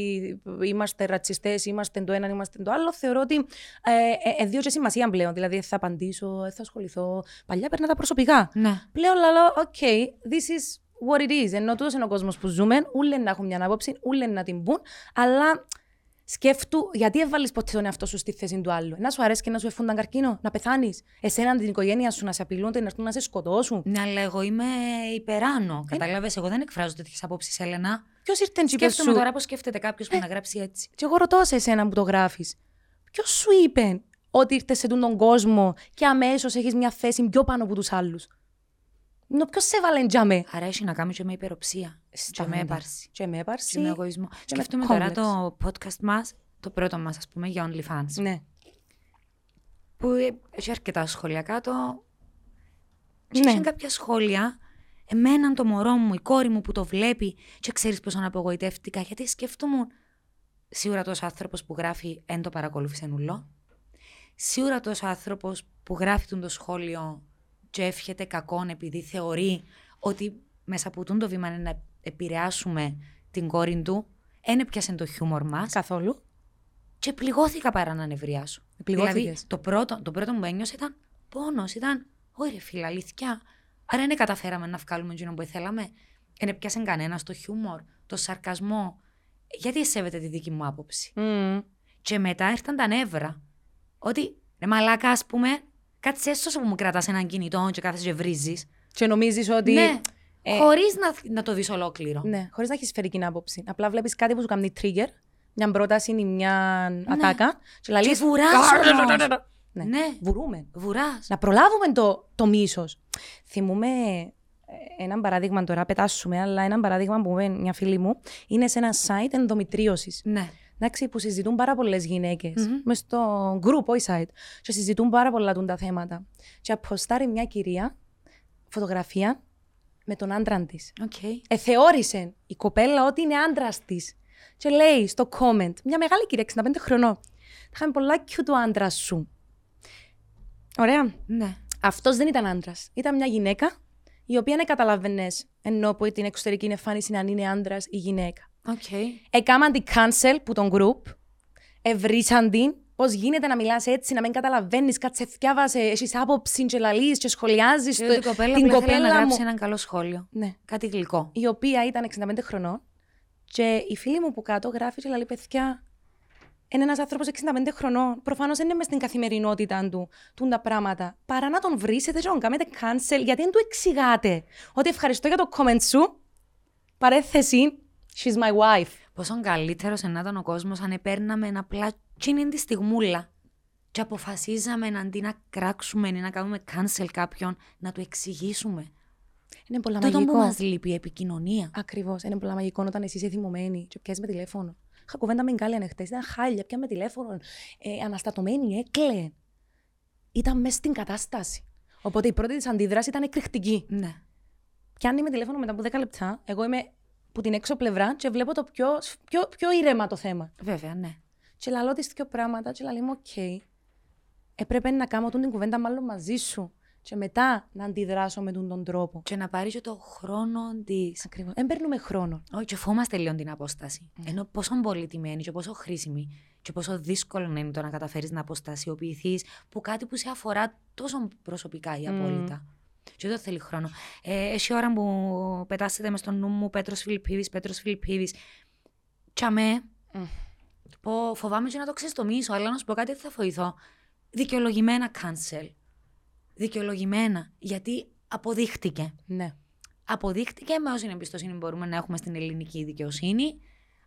είμαστε ρατσιστές, είμαστε το ένα, είμαστε το άλλο, θεωρώ ότι ε, ε, ε, δύο και σημασία πλέον. Δηλαδή, θα απαντήσω, ε, θα ασχοληθώ. Παλιά παίρνα τα προσωπικά. Ναι. Πλέον λέω, OK, this is what it is. Ενώ τούτος είναι ο κόσμος που ζούμε, ούλε να έχουν μια άποψη, ούλε να την πούν, αλλά σκέφτου, γιατί έβαλες ποτέ τον εαυτό σου στη θέση του άλλου. Να σου αρέσει και να σου εφούνταν καρκίνο, να πεθάνεις. Εσένα, την οικογένεια σου, να σε απειλούνται, να έρθουν να σε σκοτώσουν. Ναι, αλλά εγώ είμαι υπεράνω. Κατάλαβες, εγώ δεν εκφράζω τέτοιες απόψεις, Έλενα. Ποιος ήρθε και είπε Σκέφτομαι σου. τώρα πώς σκέφτεται κάποιος που να γράψει έτσι. Και εγώ ρωτώ σε εσένα που το γράφεις. Ποιος σου είπε ότι ήρθες σε τον κόσμο και αμέσως έχεις μια θέση πιο πάνω από τους άλλους; Ποιος σε έβαλε τζαμέ. Άρα έχει να κάνει και με υπεροψία. Και με έπαρση. Και με Και έπαρση. με εγωισμό. με Σκέφτομαι τώρα complex. το podcast μας, το πρώτο μας, ας πούμε, για OnlyFans. Ναι. Που ε, έχει αρκετά σχόλια κάτω. Και Ναι. έχει κάποια σχόλια. Εμένα το μωρό μου, η κόρη μου που το βλέπει, και ξέρεις πόσο απογοητεύτηκα. Γιατί σκέφτομαι. Σίγουρα τόσος άνθρωπος που γράφει εν το παρακολούθησε νουλό. Σίγουρα τόσος άνθρωπος που γράφει τον το σχόλιο και εύχεται κακόν επειδή θεωρεί ότι μέσα από τούτο το βήμα είναι να επηρεάσουμε την κόρη του. Εν έπιασε το χιούμορ μας Καθόλου. και πληγώθηκα παρά να νευριάσω. Πληγώθηκες. Δηλαδή, το πρώτο, το πρώτο μου ένιωσε ήταν πόνος. Ήταν, όχι ρε φίλα, αλήθεια. Άρα δεν καταφέραμε να βγάλουμε εκείνο που ήθελαμε. Δεν έπιασε κανένας το χιούμορ, το σαρκασμό. Γιατί εσέβεται τη δική μου άποψη. Μμμ. Και μετά ήρθαν τα νεύρα. Ότι, ρε μαλάκα, ας πούμε, κάτσε έστω που μου κρατάς έναν κινητό και κάθεσαι και βρίζεις. Και νομίζεις ότι. Ναι, ε, χωρίς να, να το δεις ολόκληρο. Ναι, χωρίς να έχεις σφαιρική άποψη. Απλά βλέπεις κάτι που σου κάνει trigger, μια πρόταση ή μια ατάκα. Και λαλείς, Και βουράς Ναι. Ναι, Βουρούμε. βουράς. Να προλάβουμε το, το μίσος. Θυμούμαι ε, ένα παράδειγμα τώρα, πετάσουμε, αλλά ένα παράδειγμα που είπε μια φίλη μου είναι σε ένα site ενδομητρίωσης. Ναι. Εντάξει, που συζητούν πάρα πολλές γυναίκες Μμμ. μες στο group, όχι site, και συζητούν πάρα πολλά τούν τα θέματα. Και ποστάρει μια κυρία φωτογραφία με τον άντρα της. Οκ. Εθεώρησε η κοπέλα ότι είναι άντρας της. Και λέει στο comment, μια μεγάλη κυρία, 65 χρονών. Είναι πολλά cute ο άντρα σου. Ωραία. Ναι. Αυτός δεν ήταν άντρας. Ήταν μια γυναίκα η οποία δεν καταλάβαινες από την εξωτερική εμφάνιση αν είναι άντρας ή γυναίκα. Οκ. Έκαναν την cancel που το group, εβρίσαν την. Πώς γίνεται να μιλάς έτσι, να μην καταλαβαίνεις, κάτσε θκιάβασε, έχεις άποψη, και λαλείς και σχολιάζεις Και ότι η κοπέλα την απλά ήθελε να κοπέλα γράψει μου. έναν καλό σχόλιο. Ναι. Κάτι γλυκό. Η οποία ήταν 65 χρονών και η φίλη μου που κάτω γράφει και λέει: Παιδιά, είναι ένας άνθρωπος 65 χρονών. Προφανώς δεν είναι μες στην καθημερινότητα του τούν τα πράγματα. Παρά να τον βρίσετε και να τον κάνετε cancel, γιατί δεν του εξηγάτε ότι ευχαριστώ για το comment σου. Παρέθεση, she's my wife. Πόσο καλύτερος να ήταν ο κόσμος αν επέρναμε απλά τσίνη τη στιγμούλα. Και αποφασίζαμε να αντί να κράξουμε ή να κάνουμε cancel κάποιον, να του εξηγήσουμε. Είναι πολλά Τούτο που μαγικό. μας λείπει, η επικοινωνία. Ακριβώς. Είναι πολλά μαγικό όταν εσύ είσαι θυμωμένη και πιάσεις με τηλέφωνο. Είχα κουβέντα με γκάλια ανεχτέ. Ήταν χάλια, πιάνει με τηλέφωνο. Ε, αναστατωμένη, έκλαιε. Ήταν μέσα στην κατάσταση. Οπότε η πρώτη της αντίδραση ήταν εκρηκτική. Ναι. Πιάνει με τηλέφωνο μετά από 10 λεπτά. Εγώ είμαι που την έξω πλευρά και βλέπω το πιο, πιο, πιο ήρεμα το θέμα. Βέβαια, ναι. Και λαλώ τις δύο πράγματα και λαλεί μου, οκ. Έπρεπε να κάνω τούν την κουβέντα μάλλον μαζί σου. Και μετά να αντιδράσω με τούν τον τρόπο. Και να πάρει και το χρόνο της. Ακριβώς. Δεν παίρνουμε χρόνο. Όχι, και φόμαστε λίγο την απόσταση. Ενώ πόσο πολύτιμη είναι και πόσο χρήσιμη και πόσο δύσκολο είναι το να καταφέρεις να αποστασιοποιηθείς που κάτι που σε αφορά τόσο προσωπικά ή απόλυτα. Και δεν θέλει χρόνο. Ε, έχει ώρα που πετάσετε μες στο νου μου Πέτρος Φιλιππίδης, Πέτρος Φιλιππίδης. Τσαμέ, Μμ. πω, φοβάμαι και να το ξεστομίσω, αλλά να σου πω κάτι δεν θα βοηθώ. Δικαιολογημένα cancel. Δικαιολογημένα. Γιατί αποδείχτηκε. Ναι. Αποδείχτηκε με όση εμπιστοσύνη μπορούμε να έχουμε στην ελληνική δικαιοσύνη.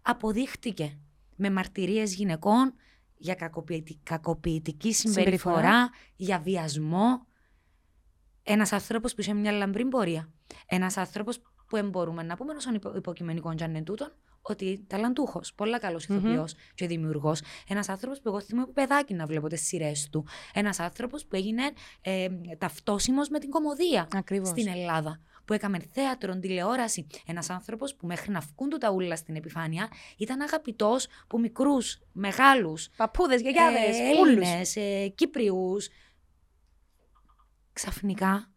Αποδείχτηκε με μαρτυρίες γυναικών για κακοποιητική, κακοποιητική συμπεριφορά, Συμπεριφορά. για βιασμό. Ένας άνθρωπος που είχε μια λαμπρή πορεία. Ένας άνθρωπος που δεν μπορούμε να πούμε όσον υπο, υποκειμενικό τζαν τούτον, ότι ταλαντούχος, πολλά καλός ηθοποιός και δημιουργός. Ένας άνθρωπος που εγώ θυμάμαι από παιδάκι να βλέπω τις σειρές του. Ένας άνθρωπος που έγινε ε, ταυτόσιμος με την κομμωδία Ακριβώς. στην Ελλάδα. Που έκαμε θέατρο, τηλεόραση. Ένας άνθρωπος που μέχρι να βγουν του τα ούλα στην επιφάνεια ήταν αγαπητός που μικρούς, μεγάλους, Παππούδες, γιαγιάδες, ε, ούλους. Έλληνες, ε, Κύπριους. Ξαφνικά,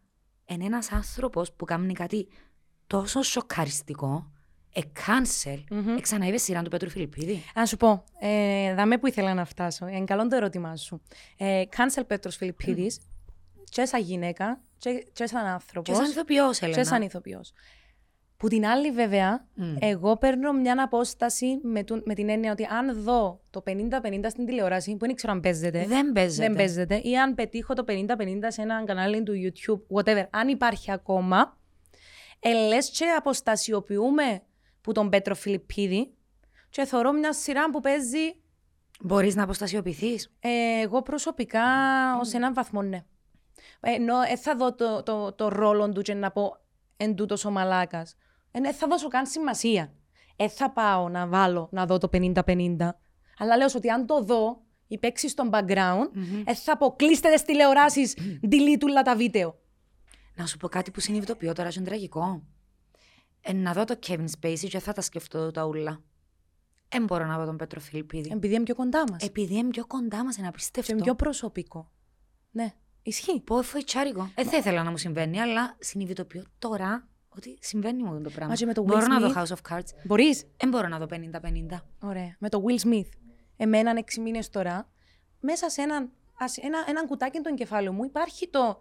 είναι ένας άνθρωπος που κάνει κάτι τόσο σοκαριστικό, ε, cancel, Μμμ. ε, ξαναείδε σειρά του Πέτρου Φιλιππίδη; Να σου πω, ε, δαμέ που ήθελα να φτάσω. Είναι καλό το ερώτημά σου. Ε, cancel Πέτρος Φιλιππίδης, και σαν γυναίκα, και, και σαν άνθρωπος, Και σαν ηθοποιός, και Έλενα. σαν ηθοποιός. Που την άλλη βέβαια, Μμ. εγώ παίρνω μια απόσταση με, του- με την έννοια ότι αν δω το 50-50 στην τηλεόραση, που δεν ξέρω αν παίζεται, Δεν παίζεται. δεν παίζεται, ή αν πετύχω το 50-50 σε ένα κανάλι του YouTube, whatever, αν υπάρχει ακόμα, ε, λες και αποστασιοποιούμε που τον Πέτρο Φιλιππίδη και θωρώ μια σειρά που παίζει Μπορείς να αποστασιοποιηθείς. ε, εγώ προσωπικά ως έναν βαθμό ναι. Ε, Ενώ δεν θα δω το, το, το ρόλο του και να πω εν τούτος ο μαλάκας. Δεν θα δώσω καν σημασία. Ε, θα πάω να βάλω να δω το 50-50. Αλλά λέω ότι αν το δω ή παίξεις στο background, ε, θα πω κλείστε τις τηλεοράσεις, delete όλα τα βίντεο. Να σου πω κάτι που συνειδητοποιώ τώρα, είναι τραγικό. Ε, να δω το Kevin Spacey και θα τα σκεφτώ τα ούλα. Δεν μπορώ να δω τον Πέτρο Φιλιππίδη. Επειδή είναι πιο κοντά μας. Επειδή είναι πιο κοντά μας, είναι και απίστευτο. είναι πιο προσωπικό. Ναι, ισχύει. Πω φοητσάρικο. Δεν θα ήθελα να μου συμβαίνει, αλλά συνειδητοποιώ τώρα ότι συμβαίνει μου το πράγμα. Μα και με το μπορώ Will να δω Smith. House of Cards. Μπορείς. Δεν μπορώ να δω 50-50. Ωραία. Με το Will Smith. Εμένα έξι μήνες τώρα, μέσα σε έναν, ας- ένα, έναν κουτάκι του εγκεφάλου μου υπάρχει το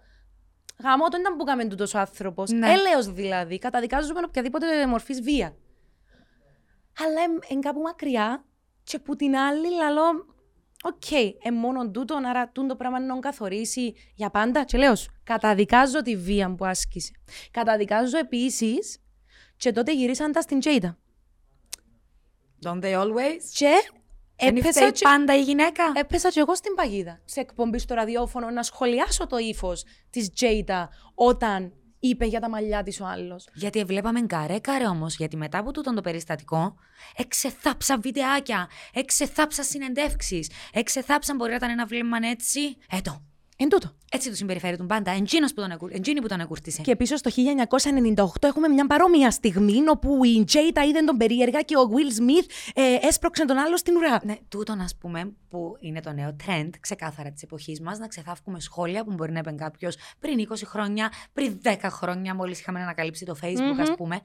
γαμώτο ήνταν που κάμε τούτος ο άνθρωπος. Ναι. Έλεος δηλαδή. Καταδικάζουμε οποιαδήποτε μορφής βίας. Αλλά είναι κάπου μακριά και που την άλλη λαλώ Οκ, ε, μόνο τούτο, άρα τούτο πράγμα να τον καθορίσει για πάντα. Και λέω σου, καταδικάζω τη βία που άσκησε. Καταδικάζω επίσης και τότε γυρίσαν τα στην Jada. Don't they always? Και Δεν Έπεσα φταίει και- πάντα η γυναίκα; Έπεσα και εγώ στην παγίδα σε εκπομπή στο ραδιόφωνο να σχολιάσω το ύφος της Τζέιτα όταν είπε για τα μαλλιά της ο άλλος. Γιατί βλέπαμε καρέ καρέ όμως, γιατί μετά από τούτον το περιστατικό, εξεθάψα βιντεάκια, εξεθάψα συνεντεύξεις, εξεθάψαν μπορεί να ήταν ένα βλέμμα έτσι. Έτο. Εν τούτο. Έτσι του συμπεριφέρει τον πάντα. Εντζίνος που τον, εκου... εντζίνη που τον εκουρτίσε. Και πίσω στο 1998 έχουμε μια παρόμοια στιγμή όπου η Τζέιτα είδε τον περίεργα και ο Will Smith ε, έσπρωξε τον άλλο στην ουρά. Ναι, τούτον ας πούμε που είναι το νέο trend ξεκάθαρα της εποχής μας, να ξεθάφουμε σχόλια που μπορεί να είπε κάποιος πριν 20 χρόνια, πριν 10 χρόνια, μόλις είχαμε ανακαλύψει το Facebook, Μμμ. α πούμε.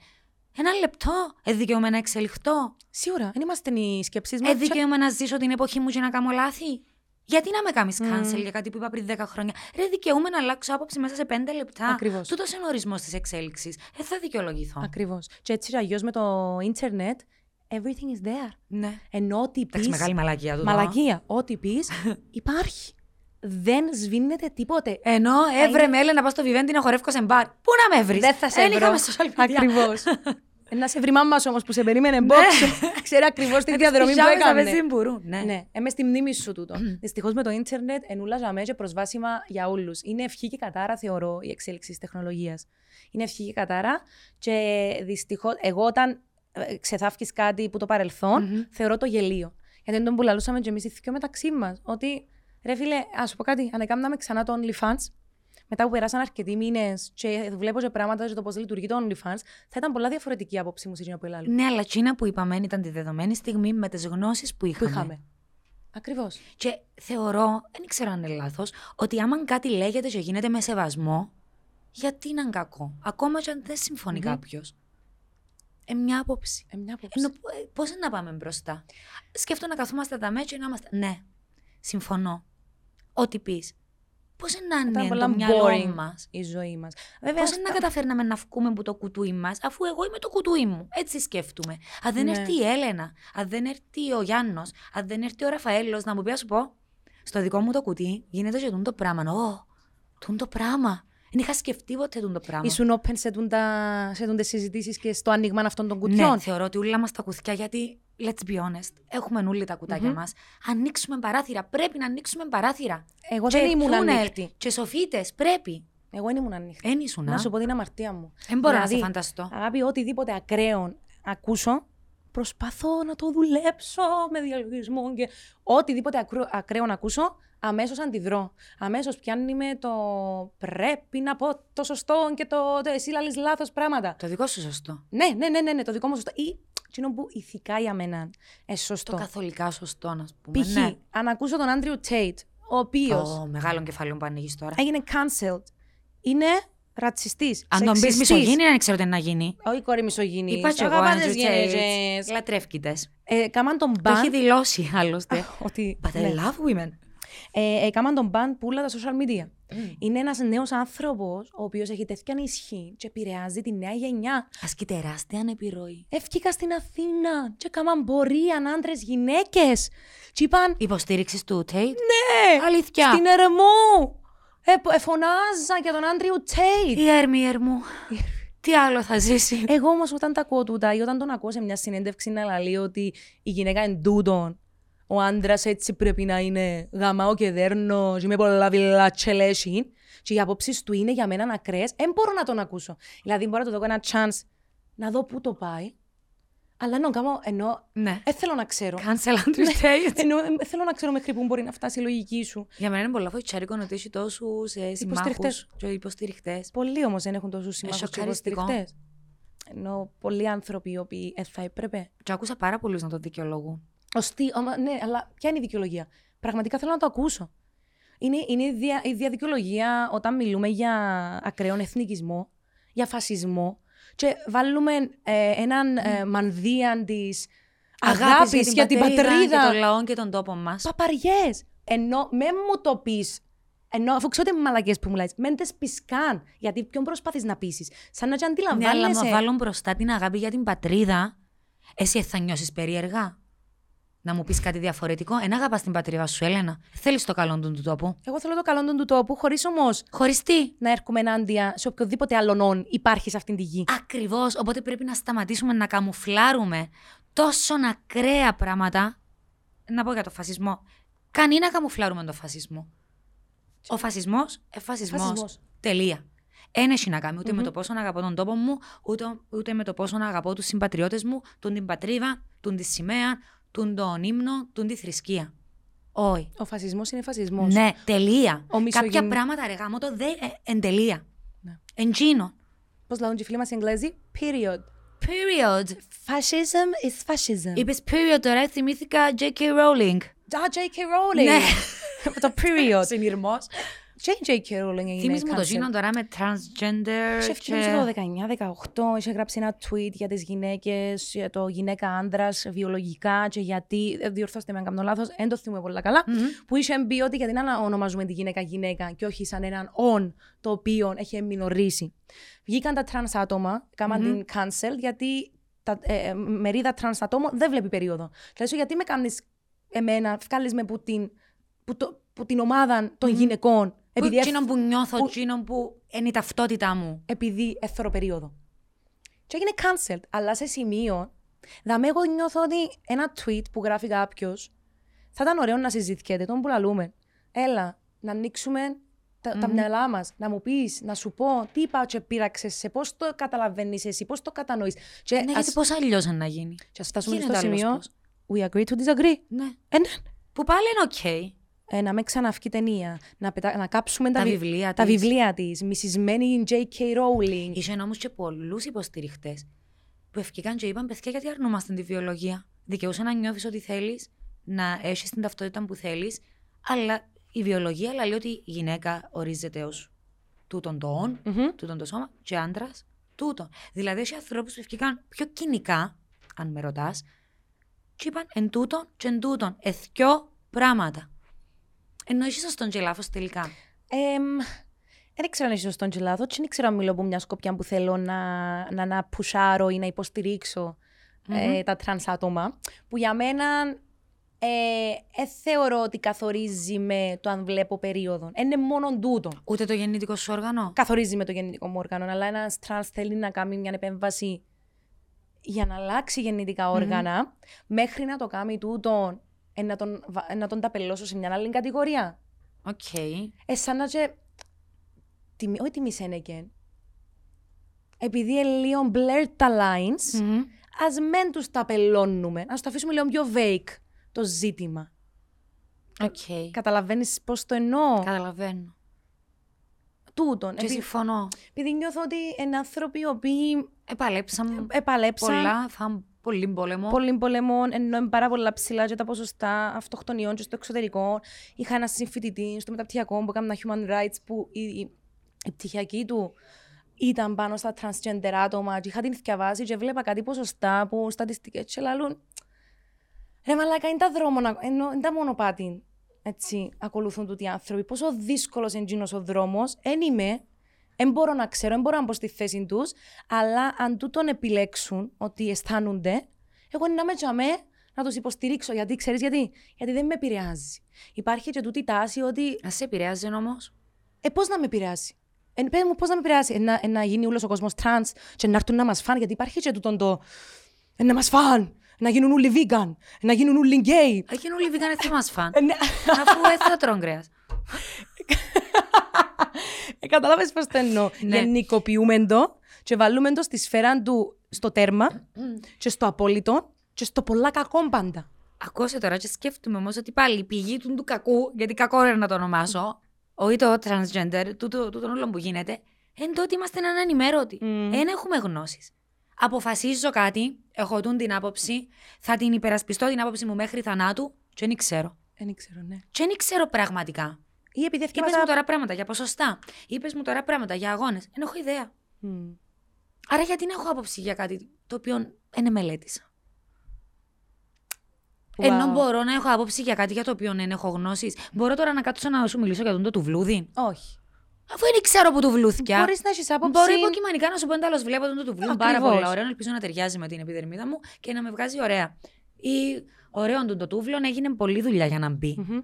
Ένα λεπτό. Εδικαιούμαι να εξελιχθώ. Σίγουρα, δεν είμαστε οι σκέψεις μας. Εδικαιούμαι να ζήσω την εποχή μου και να κάνω λάθη. Γιατί να με κάνεις Μμμ. cancel για κάτι που είπα πριν 10 χρόνια; Ρε, δικαιούμαι να αλλάξω άποψη μέσα σε 5 λεπτά. Ακριβώς. Τούτος είναι ο ορισμός της εξέλιξης. Δεν θα δικαιολογηθώ. Ακριβώς. Και έτσι αλλιώς με το ίντερνετ, everything is there. Ναι. Ενώ ό,τι πει. Εντάξει, μεγάλη μαλακία του. Μαλακία. Ό,τι πεις υπάρχει. Δεν σβήνεται τίποτε. Ενώ έβρε με έλεγε να πάω στο Vivendi να χορεύω σε μπαρ. Πού να με βρεις; Δεν θα σε Δεν βρω. είχαμε social media. Ακριβώς. *laughs* Να σε βρει μάμα όμως που σε περίμενε Ναι. μπόξο. Ξέρει ακριβώς τη διαδρομή που Πιζάμες να έκανε. παίζει μπουρού. Ναι. Ναι, είμαι στη μνήμη σου τούτο. Δυστυχώς με το ίντερνετ ενούλα ζαμέ και προσβάσιμα για όλους. Είναι ευχή και κατάρα, θεωρώ, η εξέλιξη της τεχνολογίας. Είναι ευχή και κατάρα. Και δυστυχώς, εγώ όταν ε, ξεθάφκεις κάτι που το παρελθον Μμμ. θεωρώ το γελίο. Γιατί δεν τον πουλαλούσαμε και εμείς οι δύο μεταξύ μας. Ότι ρε φίλε, ας σου πω κάτι, ανεκάμναμε ξανά το OnlyFans. Μετά που περάσαν αρκετοί μήνες και βλέπω και πράγματα για το πώς λειτουργεί το OnlyFans, θα ήταν πολλά διαφορετική η άποψή μου σε εκείνο που ελάλου. Ναι, αλλά εκείνα που είπαμε ήταν τη δεδομένη στιγμή με τις γνώσεις που Που είχαμε. είχαμε. Ακριβώς. Και θεωρώ, δεν ξέρω αν είναι λάθος, ότι άμα κάτι λέγεται και γίνεται με σεβασμό, γιατί είναι κακό; Ακόμα και αν δεν συμφωνεί Μμμ. κάποιος. Ε, μια άποψη. Ε, μια άποψη. Ενώ πώς να πάμε μπροστά; Σκέφτομαι να καθόμαστε τα μέτια και να είμαστε. Ναι, συμφωνώ. Ό,τι πεις. Πώς να Ήταν είναι πολλά το μυαλό boring μας. η ζωή μας. Βέβαια, Πώ να καταφέρναμε να βγούμε από το κουτούι μας, αφού εγώ είμαι το κουτούι μου. Έτσι σκέφτομαι. Αν δεν Ναι. έρθει η Έλενα, αν δεν έρθει ο Γιάννος, αν δεν έρθει ο Ραφαέλος, να μου πει, ας σου πω, στο δικό μου το κουτί γίνεται και τούτο το πράγμα. Ω, τούτο το πράγμα. Δεν είχα σκεφτεί ποτέ τούτο το πράγμα. ήσουν open σε, τούντα, σε τούντες συζητήσεις και στο άνοιγμα αυτών των κουτιών. Ναι, θεωρώ ότι όλα μας τα κουτιά, γιατί let's be honest, έχουμε όλοι τα κουτάκια Μμμ. μας. Ανοίξουμε παράθυρα. Πρέπει να ανοίξουμε παράθυρα. Εγώ Και δεν ήμουν τούνελ, ανοιχτή. Και σοφίτες, πρέπει. Εγώ δεν ήμουν ανοιχτή. Εν ήσουν. να α. σου πω την αμαρτία μου. Δεν μπορώ να σε Δηλαδή, φανταστώ. Αγάπη, οτιδήποτε ακραίο ακούσω, προσπαθώ να το δουλέψω με διαλογισμό και οτιδήποτε ακραίο, ακραίο να ακούσω, αμέσως αντιδρώ. Αμέσως πιάνει με το πρέπει να πω το σωστό και το, το εσύ λαλείς λάθος πράγματα. Το δικό σου σωστό. Ναι, ναι, ναι, ναι, ναι, το δικό μου σωστό. Ή εκείνο που ηθικά για μένα ε, σωστό. Το καθολικά σωστό, να πούμε. Π.χ. Ναι. αν ακούσω τον Άντριου Τέιτ, ο οποίος Το μεγάλο κεφάλαιο που ανοίγεις τώρα. έγινε cancelled, είναι ρατσιστής. Αν τον πεις μισογίνη, δεν ξέρω τι να γίνει. Όχι κόρη μισογίνη. Είπα και εγώ, Αγαπάτε Andrew γυναίκες. Tate. Λατρεύκητες. Ε, Κάμαν τον Το έχει ban. δηλώσει άλλωστε. Ότι. But I ναι. love women. Ε, ε, Κάμαν τον ban που όλα τα social media. Είναι ένας νέος άνθρωπος, ο οποίος έχει τέτοια ισχύ και επηρεάζει τη νέα γενιά. Ασκεί τεράστια επιρροή. Ευκήκα στην Αθήνα και κάμαν πορεία άντρες γυναίκες. Και είπαν, Υποστήριξης του Tate; ναι, Αλήθεια. στην Ερμού. Ε, ε, φωνάζα για τον Άντριου Τέιτ. Η έρμη ερμού. Τι άλλο θα ζήσει; Εγώ όμως όταν τα ακούω τούτα ή όταν τον ακούω σε μια συνέντευξη να λέει ότι η γυναίκα είναι τούτον, ο άντρας έτσι πρέπει να είναι γαμάο και δέρνο, και με πολλά βιλά τσελέσιν, και οι απόψεις του είναι για μένα ακραίες, δεν μπορώ να τον ακούσω. Δηλαδή μπορώ να του δω ένα chance να δω πού το πάει, αλλά ενώ κάνω, ενώ Ναι. δεν θέλω να ξέρω. Cancel Andrew Tate. Ενώ ε, θέλω να ξέρω μέχρι πού μπορεί να φτάσει η λογική σου. Για μένα είναι πολλά βοητσάρικο ότι έχει τόσους συμμάχους Υποστηριχτές. και υποστηριχτές. Πολλοί όμως δεν έχουν τόσους συμμάχους και σοκαριστικό. υποστηριχτές. Ενώ πολλοί άνθρωποι οι οποίοι ε, θα έπρεπε Και άκουσα πάρα πολλούς να το δικαιολογούν. Ωστί, ομα- ναι, αλλά ποια είναι η δικαιολογία; Πραγματικά θέλω να το ακούσω. Είναι, είναι η, δια, η διαδικαιολογία όταν μιλούμε για ακραίον εθνικισμό, για φασισμό και βάλουμε ε, έναν ε, μανδύαν της αγάπης για, την πατρίδα. και τον λαό και τον τόπο μας. Παπαριές. Ενώ με μου το πεις. Ενώ αφού ξέρω τις μαλακίε που μου λέει, μεν τες πεις καν. Γιατί ποιον προσπαθείς να πείσεις. Σαν να και Ναι, αλλά αντιλαμβάνεσαι. μα βάλουν μπροστά την αγάπη για την πατρίδα, εσύ θα νιώσεις περίεργα; Να μου πεις κάτι διαφορετικό. Εν αγαπάς την πατρίδα σου, Έλενα. Θέλεις το καλό του του τόπου. Εγώ θέλω το καλό του τόπου, χωρίς όμως Χωριστή. να έρχομαι ενάντια σε οποιοδήποτε άλλον υπάρχει σε αυτήν τη γη. Ακριβώς. Οπότε πρέπει να σταματήσουμε να καμουφλάρουμε τόσο ακραία πράγματα να πω για το φασισμό. Κανεί να καμουφλάρουμε τον φασισμό. Ο φασισμός, ε, φασισμός. Φασισμός. Τελεία. Δεν έχει να κάνει ούτε με το πόσο αγαπώ τον τόπο μου, ούτε, ούτε με το πόσο αγαπώ τους συμπατριώτες μου, τον την πατρίδα, τον τη σημαία, τον τον ύμνο, τον τη θρησκεία. Όχι. Ο φασισμός είναι φασισμός. Ναι, τελεία. Ο μισογεν- Κάποια πράγματα ρε γάμο το δε, ε, εν τελεία. Ναι. Εν τζίνο. Πώς λένε οι φίλοι μας οι Εγγλέζοι, period. Period. Fascism is fascism. Είπες period τώρα, θυμήθηκα J.K. Rowling. Α, J.K. Rowling. Ναι. *laughs* το period. Συνειρμός. J.K. Rowling έγινε Θυμείς μου το cancel. γίνον τώρα με transgender Σε και... νομίζω το 19-18 είχε γράψει ένα tweet για τις γυναίκες, για το γυναίκα άνδρας, βιολογικά και γιατί, ε, διορθώστε με αν κάνω λάθος, δεν το θυμούμαι πολύ καλά, Μμμ. που είχε πει ότι γιατί να ονομαζούμε τη γυναίκα γυναίκα και όχι σαν έναν on το οποίο έχει εμμηνορήσει. Βγήκαν τα trans άτομα, κάμαν Μμμ. την cancel γιατί τα ε, ε, μερίδα trans ατόμων δεν βλέπει περίοδο. Δηλαδή σου, γιατί με κάνεις εμένα, βγάλεις με που την, που το, που την ομάδα των γυναικών επειδή, Που, εφ- εκείνον που νιώθω, που- εκείνον που είναι η ταυτότητά μου. επειδή έφερω περίοδο. Και έγινε cancelled. Αλλά σε σημείο, δαμε εγώ νιώθω ότι ένα tweet που γράφει κάποιος θα ήταν ωραίο να συζητιέται, τον που λαλούμε. Έλα, να ανοίξουμε τα, τα μυαλά μας, να μου πεις, να σου πω τι είπα και πείραξες σε, πώς το καταλαβαίνεις εσύ, πώς το κατανοείς. Και, Ναι, γιατί πώς αλλιώς να γίνει. και ας φτάσουμε γίνεται στο άλλως σημείο. πώς. We agree to disagree. Ναι. Ε, ναι. Που πάλι είναι οκ. Ε, να μεν ξαναφκεί ταινία, να, πετα... να κάψουμε τα, Τα βι- βιβλία τα της. βιβλία της, μισημένη J.K. Rowling. Είχε όμως και πολλούς υποστηριχτές που ευκήκαν και είπαν παιδιά γιατί αρνούμαστε τη βιολογία; Δικαιούσε να νιώθεις ότι θέλεις, να έχεις την ταυτότητα που θέλεις, αλλά η βιολογία λέει ότι η γυναίκα ορίζεται ως τούτον το όν, Μμμ. τούτον το σώμα και άντρας τούτον. Δηλαδή έχει ανθρώπους που ευκήκαν πιο κοινικά, αν με ρωτάς, και είπαν εν τούτον και εν τούτον. Εθιό πράγματα. Ενώ είσαι σωστόν και λάθος τελικά; Εμ, δεν ξέρω αν είσαι σωστό και λάθος. Δεν ξέρω αν μιλώ από μια σκοπιά που θέλω να, να, να πουσάρω ή να υποστηρίξω ε, τα τρανς άτομα. Που για μένα ε, ε, θεωρώ ότι καθορίζει με το αν βλέπω περίοδο. Είναι μόνο τούτο. Ούτε το γεννητικό σου όργανο; Καθορίζει με το γεννητικό μου όργανο. Αλλά ένας τρανς θέλει να κάνει μια επέμβαση για να αλλάξει γεννητικά όργανα, μέχρι να το κάνει τούτο, ε, να τον, βα- ε, να τον ταπελώσω σε μια άλλη κατηγορία. Οκ. Ε, σαν να και... Τιμη, όχι τιμή Σένεκεν. Επειδή είναι λίγο blurred τα lines, Μμμ. ας μεν τους ταπελώνουμε. Ας το αφήσουμε λίγο πιο vague το ζήτημα. Οκ. Καταλαβαίνεις πώς το εννοώ; Καταλαβαίνω. Τούτον. Και Επει- συμφωνώ. επειδή νιώθω ότι είναι άνθρωποι οι οποίοι Επαλέψαμε επαλέψαν πολλά, θα πολύ πόλεμο. πολύ πολεμών, ενώ είναι πάρα πολλά ψηλά και τα ποσοστά αυτοκτονιών και στο εξωτερικό. Είχα ένα συμφοιτητή στο μεταπτυχιακό που έκανε human rights που η, η, η πτυχιακή του ήταν πάνω στα transgender άτομα και είχα την διαβάσει και βλέπα κάτι ποσοστά που στατιστικές και λαλούν Ρε μαλάκα, είναι τα δρόμο, να- ενώ είναι τα μονοπάτι, έτσι, ακολουθούν τούτοι οι άνθρωποι. Πόσο δύσκολος είναι εκείνος ο δρόμος, εν είμαι, δεν μπορώ να ξέρω, δεν μπορώ να μπω στη θέση τους, αλλά αν τούτον επιλέξουν ότι αισθάνονται, εγώ είναι να 'μαι τζιαμαί να τους υποστηρίξω. Γιατί, ξέρεις γιατί, γιατί δεν με επηρεάζει. Υπάρχει και τούτη τάση ότι, Α σε επηρεάζει όμως. ε, πώς να με επηρεάσει; Ε, πες μου, πώς να με επηρεάσει; Ε, να, ε, να γίνει όλος ο κόσμος τρανς και να έρθουν να μας φάνε, γιατί υπάρχει και τούτον το, ε, να μας φάνε, να γίνουν όλοι vegan, να γίνουν όλοι γκέι. Εκείνοι όλοι vegan θα μας φαν. Ε, ναι. Αφού έτσι θα τρώνε κρέας. *laughs* Ε, Κατάλαβες πώς το εννοώ. Ναι. Γενικοποιούμε το και βάλουμε το στη σφαίρα του στο τέρμα και στο απόλυτο και στο πολλά κακό πάντα. Ακούσε τώρα και σκέφτομαι όμως ότι πάλι η πηγή του, του κακού, γιατί κακό είναι να το ονομάσω, όχι το transgender, τούτο, τούτο όλο που γίνεται, είναι το ότι είμαστε ανενημέρωτοι. Μμμ. Δεν έχουμε γνώσεις. Αποφασίζω κάτι, έχω τούν την άποψη, θα την υπερασπιστώ την άποψη μου μέχρι θανάτου και δεν ξέρω. Δεν ξέρω, ναι. Και δεν ξέρω πραγματικά. Ή επειδή Είπες ευκαιρία. μου τώρα πράγματα για ποσοστά. Είπες μου τώρα πράγματα για αγώνες. Δεν έχω ιδέα. Άρα γιατί να έχω άποψη για κάτι το οποίο δεν μελέτησα; Ενώ μπορώ να έχω άποψη για κάτι για το οποίο δεν έχω γνώσεις. Μπορώ τώρα να κάτσω να σου μιλήσω για τον το του βλούδι. Όχι. Αφού δεν ξέρω που του βλούθια. Μπορείς να έχεις άποψη. Μπορώ υποκειμανικά να σου πω εντάλλως βλέπω τον το του βλούδι. Πάρα Ακριβώς. πολύ ωραίο. Ελπίζω να ταιριάζει με την επιδερμίδα μου και να με βγάζει ωραία. Ή ωραίο τον το τούβλο έγινε πολλή δουλειά για να μπει. Μμμ.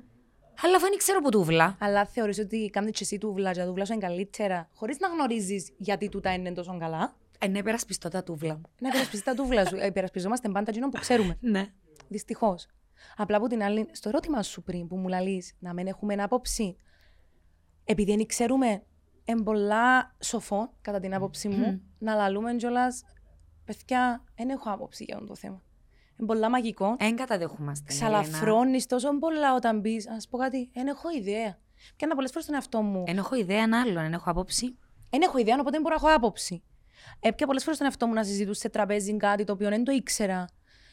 Αλλά αφού δεν ξέρω που τούβλα. Αλλά θεωρείς ότι κάνεις και εσύ τούβλα και τα τούβλα σου είναι καλύτερα, χωρίς να γνωρίζεις γιατί τούτα είναι τόσο καλά; Ε, ναι, περασπιστώ τα τούβλα μου. Να υπερασπιστείς τα τούβλα σου. Ε, Υπερασπιζόμαστε πάντα εκείνο που ξέρουμε. *laughs* Ναι. Δυστυχώς. Απλά από την άλλη, στο ερώτημα σου πριν που μου λαλείς να μην έχουμε άποψη, επειδή δεν ξέρουμε εμπολά σοφό, κατά την άποψή μου, να λαλούμε κιόλας. Παιδιά, δεν έχω άποψη για αυτό το θέμα. Είναι πολλά μαγικό. Εν καταδεχόμαστε. Ξαλαφρώνεις τόσο πολλά όταν μπεις. Α πω κάτι, δεν έχω ιδέα. Και να πολλές φορές τον εαυτό μου. Εν έχω ιδέα αν άλλον, εν έχω άποψη. Δεν έχω ιδέα, οπότε δεν μπορώ να έχω άποψη. Έπια πολλές φορές τον εαυτό μου να συζητούσα σε τραπέζι κάτι το οποίο δεν το ήξερα.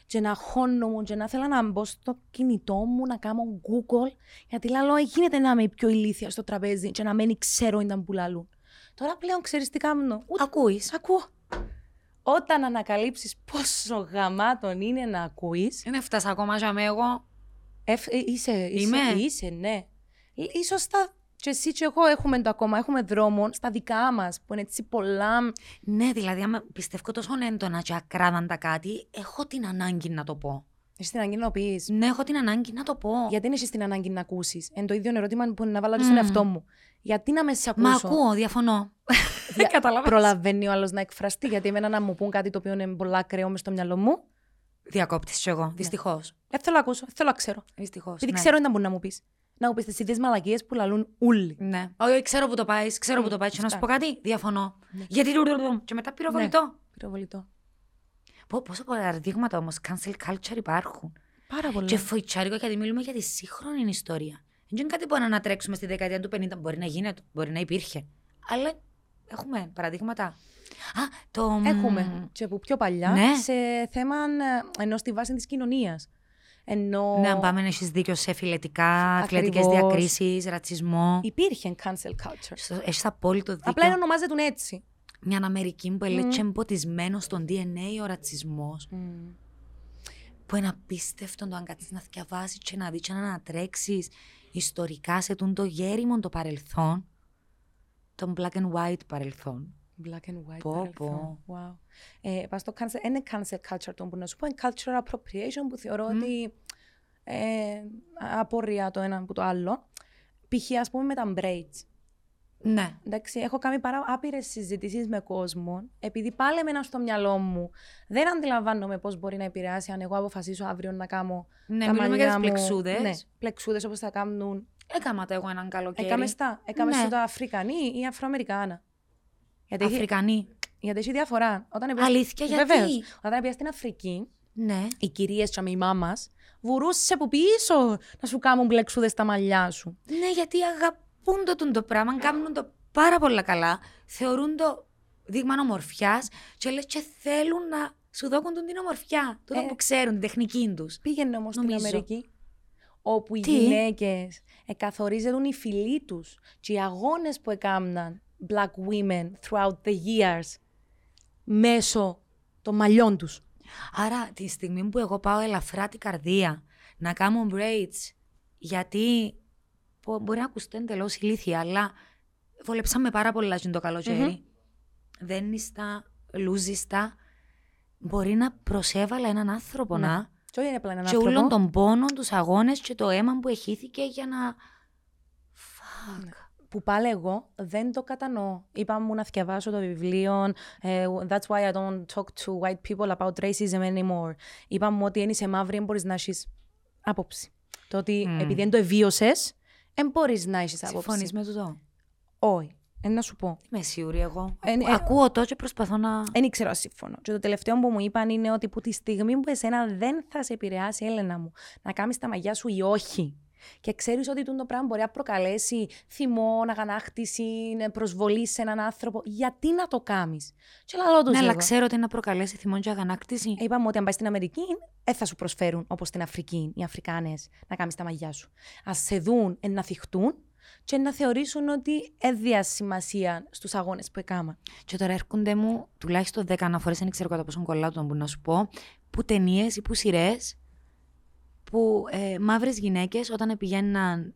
Και να χώνω και να θέλω να μπω στο κινητό μου, να κάνω Google. Γιατί λέω, γίνεται να είμαι πιο ηλίθια στο τραπέζι και να μην ξέρω ήταν που λαλούν. Τώρα πλέον ξέρεις τι κάνω. Ούτε Ακούεις. ακούω. Όταν ανακαλύψεις πόσο γαμάτον είναι να ακούεις. Δεν έφτασα ακόμα για με εγώ. είσαι, είσαι, Είμαι; είσαι, ναι. Ίσως τα και εσύ και εγώ έχουμε το ακόμα, έχουμε δρόμο στα δικά μας που είναι έτσι πολλά. Ναι, δηλαδή, άμα πιστεύω τόσο έντονα και ακράδαντα κάτι, έχω την ανάγκη να το πω. Έχεις την ανάγκη να πεις. Ναι, έχω την ανάγκη να το πω. Γιατί δεν έχεις την ανάγκη να ακούσεις. Είναι το ίδιο ερώτημα που να βάλω mm. στον εαυτό μου. Γιατί να με σε ακούσω; Μα ακούω, διαφωνώ. *laughs* Δια... Καταλαβαίνεις. Προλαβαίνει ο άλλο να εκφραστεί. Γιατί εμένα να μου πούν κάτι το οποίο είναι πολλά κρέο μες στο μυαλό μου. Διακόπτη κι εγώ. Δυστυχώς. Δεν θέλω να ακούσω, δεν θέλω να ξέρω. Δυστυχώς. Επειδή ναι. ξέρω τι μπορεί να μου πεις. Να μου πεις τις ίδιε μαλακίες που λαλούν όλοι. Ναι. Όχι, ξέρω που το πάεις, ξέρω που το πάεις. Και να σου πω κάτι, διαφωνώ. Γιατί. Και μετά πυροβολητό. Πυροβολητό. Πω, πόσο πολλά δείγματα όμως cancel culture υπάρχουν. Πάρα πολλά. Και φοητσάρικο γιατί μιλούμε για τη σύγχρονη ιστορία. Δεν είναι κάτι που να ανατρέξουμε στη δεκαετία του 50. Μπορεί να γίνεται, μπορεί να υπήρχε. Αλλά έχουμε παραδείγματα. Α, το. Έχουμε. Και από πιο παλιά Ναι. σε θέμα ε, ενώ στη βάση της κοινωνίας. Ενώ Ναι, αν πάμε να έχεις δίκιο σε φιλετικά, Ακριβώς. φιλετικέ διακρίσεις, ρατσισμό. υπήρχε cancel culture. Έχεις απόλυτο δίκιο. Απλά ονομάζεται έτσι. Μια Αμερική που έλεγε εμποτισμένο στον DNA ο ρατσισμός. Που είναι απίστευτο το αν κάτσεις να διαβάσει και να δεις και να ανατρέξεις ιστορικά σε τούν το γέριμο το παρελθόν. Το black and white παρελθόν. Black and white. Πω, παρελθόν. Wow. Ε, πας στο cancel, είναι cancel culture το που να σου πω, είναι cultural appropriation που θεωρώ ότι ε, απορρία το ένα από το άλλο. Π.χ. ας πούμε με τα braids. Ναι. Εντάξει, έχω κάνει πάρα άπειρες συζητήσεις με κόσμο, επειδή πάλι εμένα στο μυαλό μου δεν αντιλαμβάνομαι πώς μπορεί να επηρεάσει αν εγώ αποφασίσω αύριο να κάνω. Ναι, τα μιλούμε μαλλιά για τις μου- πλεξούδες. Ναι, πλεξούδες όπως θα κάνουν. Έκαμα τα εγώ έναν καλοκαίρι. Έκαμε στα. Έκαμε Ναι. στο τα Αφρικανή ή Αφροαμερικάνα. Γιατί, έχει, Αφρικανή. γιατί έχει διαφορά. Όταν έπιας- Αλήθεια, γιατί; Βεβαίως. Όταν πήγα στην Αφρική, Ναι. οι κυρίες και η μάμα βουρούσες από πίσω να σου κάνουν πλεξούδες στα μαλλιά σου. Ναι, γιατί αγαπούν το, τούν το πράγμα, κάνουν το πάρα πολύ καλά, θεωρούν το δείγμα ομορφιάς και λες και θέλουν να σου δώκουν τον την ομορφιά. Τούτο Ε. που ξέρουν, την τεχνική τους. Πήγαινε όμως στην Νομίζω. Αμερική, όπου οι Τι; γυναίκες εκαθορίζουν οι φιλοί τους και οι αγώνες που έκαναν black women throughout the years μέσω των μαλλιών τους. Άρα τη στιγμή που εγώ πάω ελαφρά την καρδία να κάνω braids, γιατί μπο- μπορεί να ακουστεί εντελώς ηλίθεια, αλλά βολέψαμε πάρα πολλά τζιν το καλοκαιρι Δεν είσαι λούζιστα. Μπορεί να προσέβαλα έναν άνθρωπο Ναι. να. Και όχι είναι απλά έναν Και όλων άνθρωπο. των πόνων, τους αγώνες και το αίμα που εχήθηκε για να. Fuck. Που πάλι εγώ δεν το κατανοώ. Είπα μου να διαβάσω το βιβλίο ε, That's why I don't talk to white people about racism anymore. Είπα μου ότι αν είσαι μαύρη, δεν μπορείς να έχεις άποψη. Το ότι Μμ. επειδή δεν το εβίωσες, δεν μπορείς να έχεις άποψη. Συμφωνείς με τούτο; Όχι. Ε, να σου πω. Είμαι σίγουρη εγώ. Ε, ε, Ακούω το και προσπαθώ να. Δεν ήξερα αν σύμφωνο. Και το τελευταίο που μου είπαν είναι ότι που τη στιγμή που εσένα δεν θα σε επηρεάσει, Έλενα μου, να κάνεις τα μαγιά σου ή όχι. Και ξέρεις ότι τούτο το πράγμα μπορεί να προκαλέσει θυμό, αγανάκτηση, προσβολή σε έναν άνθρωπο. Γιατί να το κάνεις; Και λαλό του Ναι, αλλά ξέρω ότι να προκαλέσει θυμό και αγανάκτηση. Είπαμε ότι αν πάει στην Αμερική, δεν θα σου προσφέρουν όπως στην Αφρική οι Αφρικάνες να κάνεις τα μαγιά σου. Α σε δουν, εν να θυχτούν και να θεωρήσουν ότι έδιας σημασία στους αγώνες που έκανα. Και τώρα έρχονται μου τουλάχιστον 10 αναφορές, δεν ξέρω κατά πόσο κολλάω το να μπορώ να σου πω, που ταινίες ή που σειρές που ε, μαύρες γυναίκες όταν πηγαίναν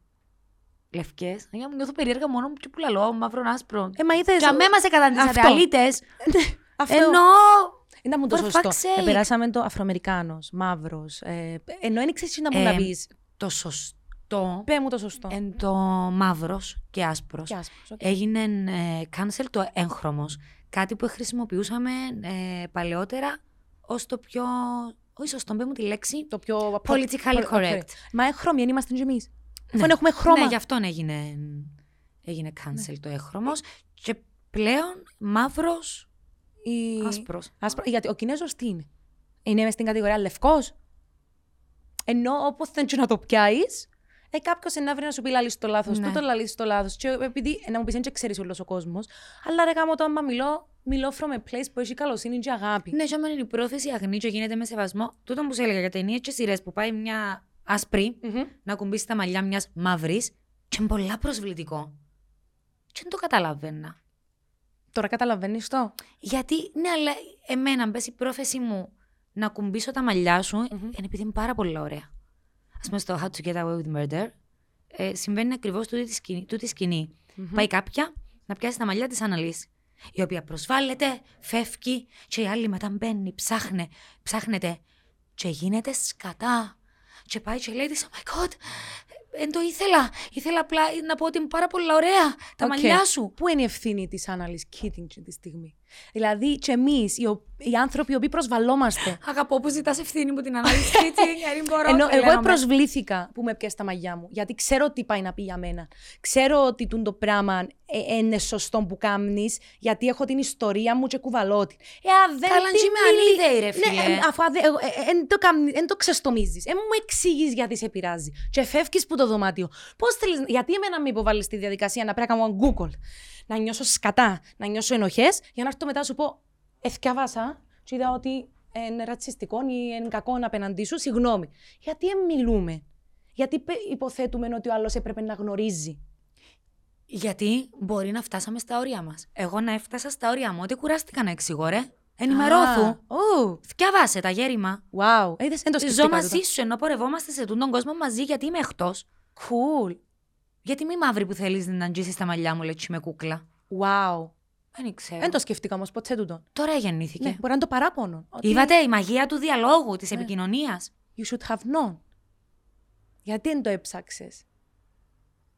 λευκές. Για μου νιώθω περίεργα μόνο που, που λαλώ, μαύρο άσπρο. Ε, μα είδες, Και αμέ μας εκαταντήσατε αυτό. αλήτε. Αυτό Ενώ. ήταν μου το for σωστό. fuck's sake. Ε, περάσαμε το Αφροαμερικάνος, μαύρος. Ε, ενώ δεν ξέρεις να μου να Ε, πεις. Το σωστό Πε μου το σωστό. εν το μαύρος και άσπρος. Και άσπρος, οκ. Έγινε ε, cancel το έγχρωμος. Κάτι που χρησιμοποιούσαμε ε, παλαιότερα ως το πιο Όχι σωστό, πέ μου τη λέξη. Το πιο. Politically correct. Μα έχρωμοι, είμαστε κι εμεί. Ναι. Αφού έχουμε χρώμα. Ναι, γι' αυτόν έγινε, έγινε cancel το έχρωμος. Και πλέον μαύρος, Η- άσπρος. Άσπρο, γιατί ο Κινέζος τι είναι; Είναι μες στην κατηγορία λευκός; Ενώ όπως δεν να το πιάσεις, ε, κάποιος να βρει να σου πει λαλεί το λάθος, Ναι. τούτο λαλείς το λάθος. Και επειδή ε, να μου πεις δεν ξέρεις όλος ο κόσμος, αλλά ρε γάμο το άμα μιλώ, μιλώ from a place που έχει καλοσύνη και αγάπη. Ναι, και άμα είναι η πρόθεση αγνή και γίνεται με σεβασμό. Τούτο που σου έλεγα για ταινίες και σειρές που πάει μια άσπρη Μμμ. να κουμπίσει τα μαλλιά μιας μαύρης και είναι πολλά προσβλητικό. Και δεν το καταλαβαίνα. Τώρα καταλαβαίνεις το. Γιατί, ναι, αλλά εμένα μπες η πρόθεση μου να κουμπίσω τα μαλλιά σου, είναι επειδή είναι πάρα πολύ ωραία. Α πούμε στο How to Get Away with Murder, ε, συμβαίνει ακριβώς τούτη τη σκηνή. τούτη σκηνή. Πάει κάποια να πιάσει τα μαλλιά της Annalise. Η οποία προσβάλλεται, φεύγει, και η άλλη μετά μπαίνει, ψάχνε, ψάχνεται. Και γίνεται σκατά. Και πάει και λέει της, Oh my god, δεν το ήθελα. Ήθελα απλά να πω ότι είναι πάρα πολύ ωραία τα Οκ. μαλλιά σου. Πού είναι η ευθύνη της Annalise Keating τη στιγμή; Δηλαδή, και εμείς, οι, ο- οι άνθρωποι οι οποίοι προσβαλόμαστε. Αγαπώ που ζητάς ευθύνη που την Annalise *laughs* δεν μπορώ. Ενώ εγώ τρελαίνομαι. προσβλήθηκα που με πιάσει τα μαλλιά μου. Γιατί ξέρω τι πάει να πει για μένα. Ξέρω ότι τούν το πράγμα ε, είναι σωστό που κάνεις, γιατί έχω την ιστορία μου και κουβαλώ την. Ε, αν δεν Καλά, τη και είμαι μιλεί- ανίδεη, ρε φίλε. Ναι, ε, αφού αν δεν- εγώ, ε, ε, εν το, καμ- εν το ξεστομίζεις. Ε, μου εξηγείς γιατί σε πειράζει. Και φεύγεις που το δωμάτιο. Πώς θέλεις, γιατί εμένα με υποβάλλεις στη διαδικασία να πρέπει να κάνω Google, να νιώσω σκατά, να νιώσω ενοχές, για να έρθω μετά να σου πω, Εθιαβάσα, και είδα ότι είναι ρατσιστικό ή είναι κακό απέναντί σου, συγγνώμη. Γιατί εν μιλούμε; Γιατί πε- υποθέτουμε ότι ο άλλος έπρεπε να γνωρίζει; Γιατί μπορεί να φτάσαμε στα όρια μας. Εγώ να έφτασα στα όρια μου, ότι κουράστηκα να εξηγώ, ρε. Ενημερώθου. Α, ου, Θκιάβασε τα γέρημα. Wow. Ε, δεν το Ζω σκεφτήκα μαζί τούτο. σου ενώ πορευόμαστε σε τούν τον κόσμο μαζί γιατί είμαι εκτός. Cool. Γιατί μη μαύρη που θέλεις να αγγίσει τα μαλλιά μου, λέει με κούκλα. Wow. Δεν ξέρω. Δεν το σκεφτήκα όμως ποτέ τούτο. Τώρα γεννήθηκε. Ναι, μπορεί να είναι το παράπονο. ότι Είδατε η μαγεία του διαλόγου, της Ναι. επικοινωνίας. You should have known. Γιατί δεν το έψαξες;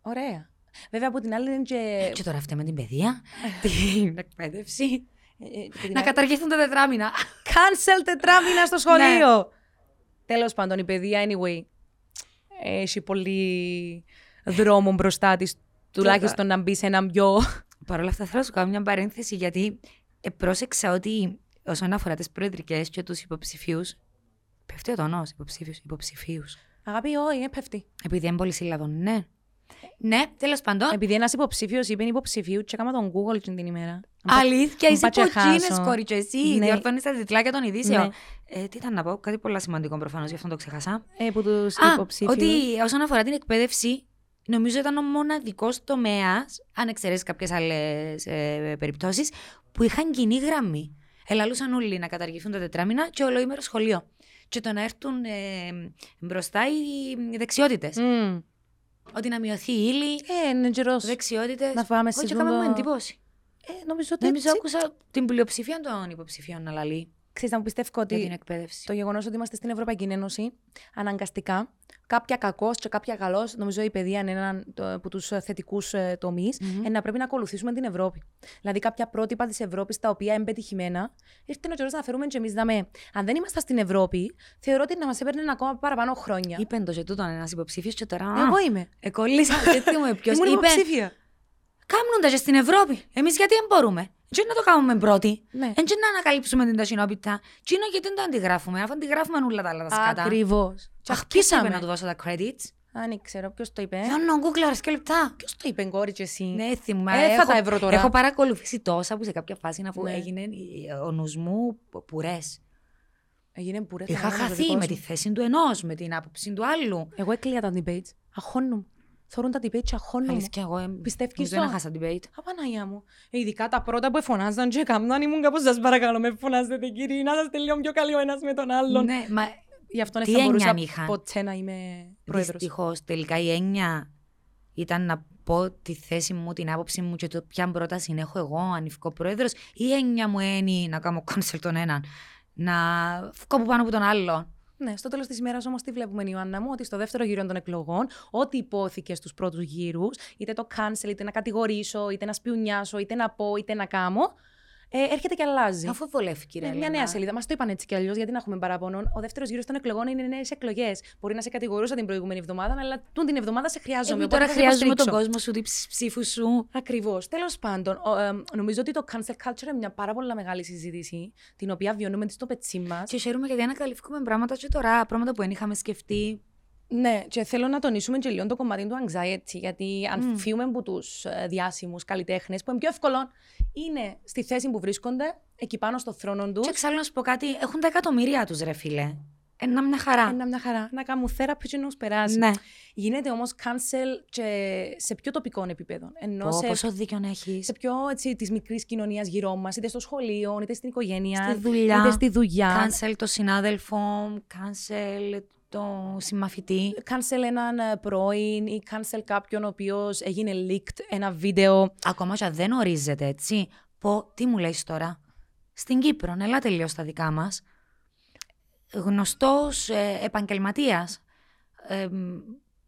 Ωραία. Βέβαια από την άλλη είναι και. Και τώρα αυτή με την παιδεία, την εκπαίδευση. ε, ε, από την Να άλλη- καταργηθούν τα τετράμινα. Cancel τετράμινα στο σχολείο. Τέλος πάντων, η παιδεία, anyway, έχει πολύ δρόμο μπροστά της. Τουλάχιστον να μπει σε έναν πιο. Παρ' όλα αυτά θέλω να σου κάνω μια παρένθεση γιατί ε, πρόσεξα ότι όσον αφορά τις προεδρικές και τους υποψηφίους πέφτει ο τόνος, υποψήφιους, υποψηφίους. Αγάπη, όχι, ε, πέφτει. Επειδή είναι πολύ σύλλαβον, ναι. Ναι, τέλος πάντων. Επειδή ένας υποψήφιος είπε υποψηφίου, και έκανα τον Google την ημέρα. Αλήθεια, είσαι Μπα και κοκκίνες χάσω. κόρη και εσύ. Ναι. Διορθώνεις τα τιτλάκια των ειδήσεων. Ναι. Ε, τι ήταν να πω, κάτι πολύ σημαντικό προφανώς, γι' αυτό το ξέχασα. Ε, που τους Α, υποψήφιους. ότι όσον αφορά την εκπαίδευση, νομίζω ήταν ο μοναδικός τομέας, αν εξαιρέσεις κάποιες άλλες ε, περιπτώσεις, που είχαν κοινή γραμμή. Ελαλούσαν όλοι να καταργηθούν τα τετράμινα και ολοήμερο σχολείο. Και το να έρθουν ε, μπροστά οι δεξιότητες. Μμμ. Ότι να μειωθεί η ύλη, Ε, είναι καιρός. δεξιότητες. Να φάμε Όχι, σε έκαμε ζούμπα. μου εντύπωση. Ε, νομίζω ότι Νομίζω έτσι. άκουσα την πλειοψηφία των υποψηφίων να λαλεί Ξέρεις, να μου πιστεύω για την ότι εκπαίδευση. το γεγονός ότι είμαστε στην Ευρωπαϊκή Ένωση, αναγκαστικά, κάποια κακός και κάποια καλό, νομίζω η παιδεία είναι ένα από τους θετικούς τομείς, Μμμ. ε, να πρέπει να ακολουθήσουμε την Ευρώπη. Δηλαδή, κάποια πρότυπα της Ευρώπης τα οποία είναι πετυχημένα, ήρθε ο καιρός να φέρουμε και εμείς δαμέ. Αν δεν ήμασταν στην Ευρώπη, θεωρώ ότι να μας έπαιρνε ακόμα παραπάνω χρόνια. Είπε το και τούτον ένας υποψήφιος και τώρα. Εγώ είμαι. Εκολλήσα. Δεν μου ποιο Ήμουν είπε. Υποψήφια. Κάμουν τα και στην Ευρώπη. Εμείς γιατί δεν μπορούμε; Τι να το κάνουμε πρώτοι; Ναι. Δεν να ανακαλύψουμε την ταχυνόπιτα. Τι είναι γιατί δεν το αντιγράφουμε; Αφού αντιγράφουμε όλα τα άλλα τα σκάτα. Ακριβώς. Αχ, ποιος είπε να του δώσω τα credits; Αν ξέρω ποιος το είπε. Γιώργο Google, αρέσκει λεπτά. Ποιος το είπε, κόρη, και εσύ; Ναι, θυμάμαι. Ε, θα έχω, τα ευρώ τώρα. έχω παρακολουθήσει τόσα που σε κάποια φάση αφού Ναι. έγινε η- ο νους μου πουρές. Έγινε μπουρέ. Είχα χαθεί με τη θέση του ενός, με την άποψη του άλλου. Εγώ έκλεια τα debates. Αχώνουν. Θωρούν τα debates και αχώνουν. Αλήθεια, εγώ εμ- Πιστεύεις νομίζω το; να χάσα debate. Απαναγία μου. Ε, Ειδικά τα πρώτα που εφωνάζαν και έκαναν ήμουν κάπως σας παρακαλώ με φωνάζετε κύριοι να είστε λίγο πιο καλοί ο ένας με τον άλλον. Ναι, μα Γι' αυτό Τι δεν θα μπορούσα έννοια είχαν; ποτέ να είμαι πρόεδρος. Δυστυχώς, τελικά η έννοια ήταν να πω τη θέση μου, την άποψη μου και το ποια πρόταση έχω εγώ, ανηφικό πρόεδρος, ή η έννοια μου είναι να κάνω cancel τον έναν, να βγω από πάνω από τον άλλον. Ναι, στο τέλος της ημέρας όμως τι βλέπουμε, Ιωάννα μου, ότι στο δεύτερο γύρο των εκλογών, ό,τι υπόθηκε στους πρώτους γύρους, είτε το cancel, είτε να κατηγορήσω, είτε να σπιουνιάσω, είτε να πω, είτε να κάμω, ε, έρχεται και αλλάζει. Αφού βολεύει, ρε. Ναι, μια νέα σελίδα. Μας το είπαν έτσι κι αλλιώς, γιατί να έχουμε παράπονο. Ο δεύτερος γύρος των εκλογών είναι νέες εκλογές. Μπορεί να σε κατηγορούσα την προηγούμενη εβδομάδα, αλλά τούν την εβδομάδα σε χρειάζομαι. Εγώ τώρα χρειάζομαι τον κόσμο σου, την ψήφου σου. Ακριβώς. Τέλος πάντων, ο, ε, νομίζω ότι το cancel culture είναι μια πάρα πολύ μεγάλη συζήτηση, την οποία βιώνουμε στο πετσί μας. Και χαίρομαι γιατί ανακαλύφουμε πράγματα και τώρα, πράγματα που δεν είχαμε σκεφτεί. Ναι, και θέλω να τονίσουμε και λίγο το κομμάτι του anxiety, γιατί αν mm. φύγουμε από τους ε, διάσημους καλλιτέχνες, που είναι πιο εύκολο, είναι στη θέση που βρίσκονται, εκεί πάνω στο θρόνο τους. Και εξάλλου να σου πω κάτι, έχουν τα εκατομμύρια τους, ρε φίλε. Ένα μια χαρά. Ένα μια χαρά. Να κάνουν θέραπη και να περάσει. Ναι. Γίνεται όμως cancel και σε πιο τοπικό επίπεδο. Ενώ σε, πόσο δίκιο έχεις. Σε πιο της μικρής κοινωνίας γύρω μας, είτε στο σχολείο, είτε στην οικογένεια, στη δουλειά. είτε στη δουλειά. Cancel το συνάδελφο, cancel το συμμαθητή. Cancel έναν ε, πρώην ή cancel κάποιον ο οποίος έγινε leaked ένα βίντεο. Ακόμα και αν δεν ορίζεται έτσι. Πω, τι μου λέει τώρα; Στην Κύπρο, έλα τελείω στα δικά μας. Γνωστός ε, επαγγελματίας ε,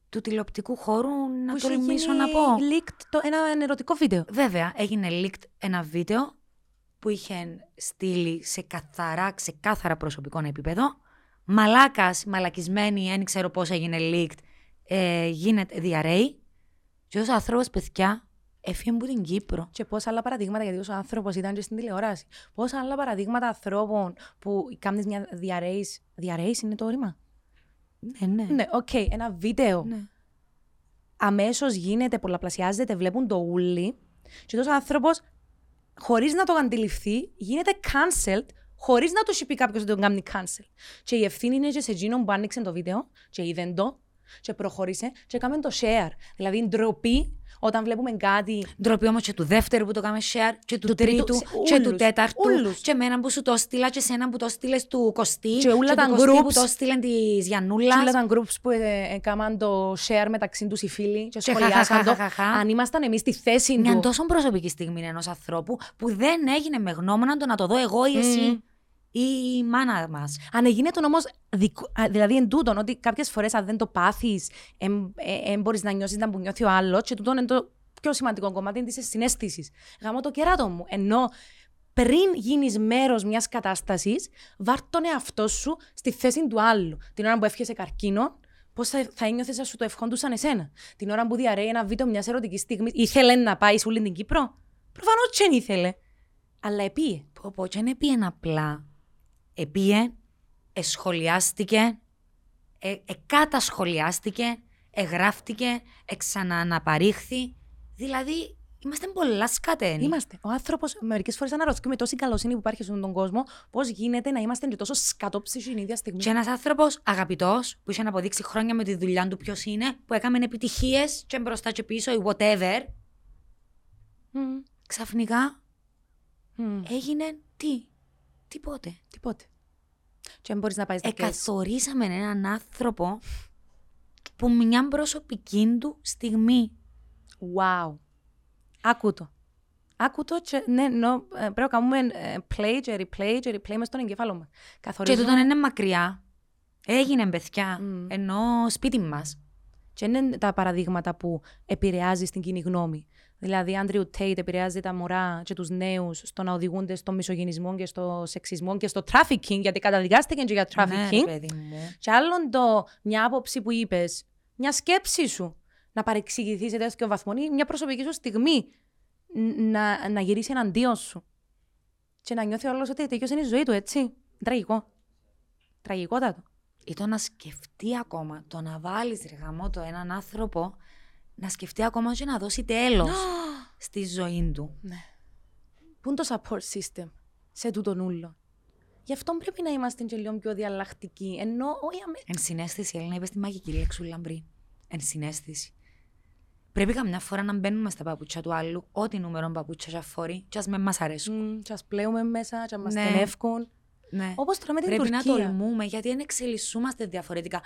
του τηλεοπτικού χώρου, να το τολμήσω να πω. leaked το, ένα ερωτικό βίντεο. Βέβαια, έγινε leaked ένα βίντεο που είχε στείλει σε καθαρά, ξεκάθαρα προσωπικό επίπεδο μαλάκας, μαλακισμένη, δεν ξέρω πώς έγινε leaked, ε, γίνεται διαρρέει. Και ως άνθρωπος, παιδιά, έφυγε από την Κύπρο. Και πόσα άλλα παραδείγματα, γιατί ως άνθρωπος ήταν και στην τηλεόραση. Πόσα άλλα παραδείγματα ανθρώπων που κάνεις μια διαρρέει. Διαρρέει είναι το ρήμα; Ναι, ναι. Ναι, OK, okay, ένα βίντεο. Ναι. Αμέσως γίνεται, πολλαπλασιάζεται, βλέπουν το ούλλοι. Και τόσο άνθρωπος, χωρίς να το αντιληφθεί, γίνεται cancelled χωρίς να του πει κάποιος ότι τον κάνει cancel. Και η ευθύνη είναι και σε εκείνον που άνοιξε το βίντεο και είδε το και προχώρησε και έκαμε το share. Δηλαδή ντροπή όταν βλέπουμε κάτι. Ντροπή όμως και του δεύτερου που το κάνουμε share, και του, του τρίτου, τρίτου και του τέταρτου. Ούλους. Και εμένα που σου το στείλα, και εσένα που το στείλες του Κωστή. Και όλα τα groups που το στείλαν της Γιανούλα. Και όλα τα groups που έκαναν ε, το share μεταξύ τους οι φίλοι και σχολιάσαν το. Αν ήμασταν εμείς στη θέση του. Μια τόσο προσωπική στιγμή ενός ανθρώπου που δεν έγινε με γνώμονα το να το δω εγώ ή εσύ ή η μάνα μας. Αν έγινε τον όμως. Δηλαδή, εν τούτον, ότι κάποιες φορές αν δεν το πάθεις, δεν ε, μπορείς να νιώσεις να που νιώθει ο άλλος, και τούτον είναι το πιο σημαντικό κομμάτι της συνέστησης. Γάμω το κεράτο μου. Ενώ πριν γίνεις μέρος μιας κατάστασης, βάρ τον εαυτό σου στη θέση του άλλου. Την ώρα που έφυγες καρκίνο, πώς θα, θα ένιωθες να σου το ευχόντουσαν εσένα; Την ώρα που διαρρέει ένα βίντεο μιας ερωτικής στιγμής, ήθελε να πάει σε όλη την Κύπρο; Προφανώς δεν ήθελε. Αλλά επίε. Πω, πω, δεν επίε απλά επίε, εσχολιάστηκε, ε, εκατασχολιάστηκε, εγγράφτηκε, εξαναναπαρήχθη. Δηλαδή, είμαστε πολλά σκατένοι. Είμαστε. Ο άνθρωπος μερικές φορές αναρωτιέται με τόση καλοσύνη που υπάρχει στον κόσμο, πώς γίνεται να είμαστε και τόσο σκατόψυχοι την ίδια στιγμή. Και ένας άνθρωπος αγαπητός, που είχε να αποδείξει χρόνια με τη δουλειά του ποιος είναι, που έκαμε επιτυχίες και μπροστά και πίσω ή whatever. Mm. Ξαφνικά mm. έγινε τι; Τίποτε. Τίποτε. Και αν μπορείς να πάει Εκαθορίσαμε έναν άνθρωπο που μια προσωπική του στιγμή. Wow. Άκου το. Άκου το και ναι, no, ε, πρέπει να κάνουμε ε, play και replay και replay μες στον εγκέφαλο μας. Καθορίζουμε... Και τούτο είναι μακριά. Έγινε παιδιά, mm. ενώ σπίτι μας. Και είναι τα παραδείγματα που επηρεάζει στην κοινή γνώμη. Δηλαδή, Άντριου Τέιτ επηρεάζει τα μωρά και τους νέους στο να οδηγούνται στο μισογενισμό και στο σεξισμό και στο trafficking, γιατί καταδικάστηκε και για trafficking. Ναι, παιδί μου. Και άλλον το μια άποψη που είπες, μια σκέψη σου να παρεξηγηθείς σε τέτοιο βαθμό ή μια προσωπική σου στιγμή να, να γυρίσει εναντίον σου. Και να νιώθει όλος ότι τέτοιος είναι η ζωή του, έτσι. Τραγικό. Τραγικότατο. Ή το να σκεφτεί ακόμα, το να βάλεις ρεγαμό το έναν άνθρωπο να σκεφτεί ακόμα και να δώσει τέλος στη ζωή του. Ναι. Πού είναι το support system σε τούτο νουλό. Γι' αυτό πρέπει να είμαστε και λίγο πιο διαλλακτικοί. Ενώ, όχι αμε... Εν συνέστηση, Έλληνα, είπες τη μαγική λέξη λαμπρή. Εν συνέστηση. Πρέπει καμιά φορά να μπαίνουμε στα παπούτσια του άλλου, ό,τι νούμερο παπούτσια για φόρει, και ας με μας αρέσουν. Mm, και ας πλέουμε μέσα, και μας ναι. τενεύκουν. Ναι. Όπως τώρα με την Πρέπει Τουρκία. να τολμούμε, γιατί δεν εξελισσούμαστε διαφορετικά.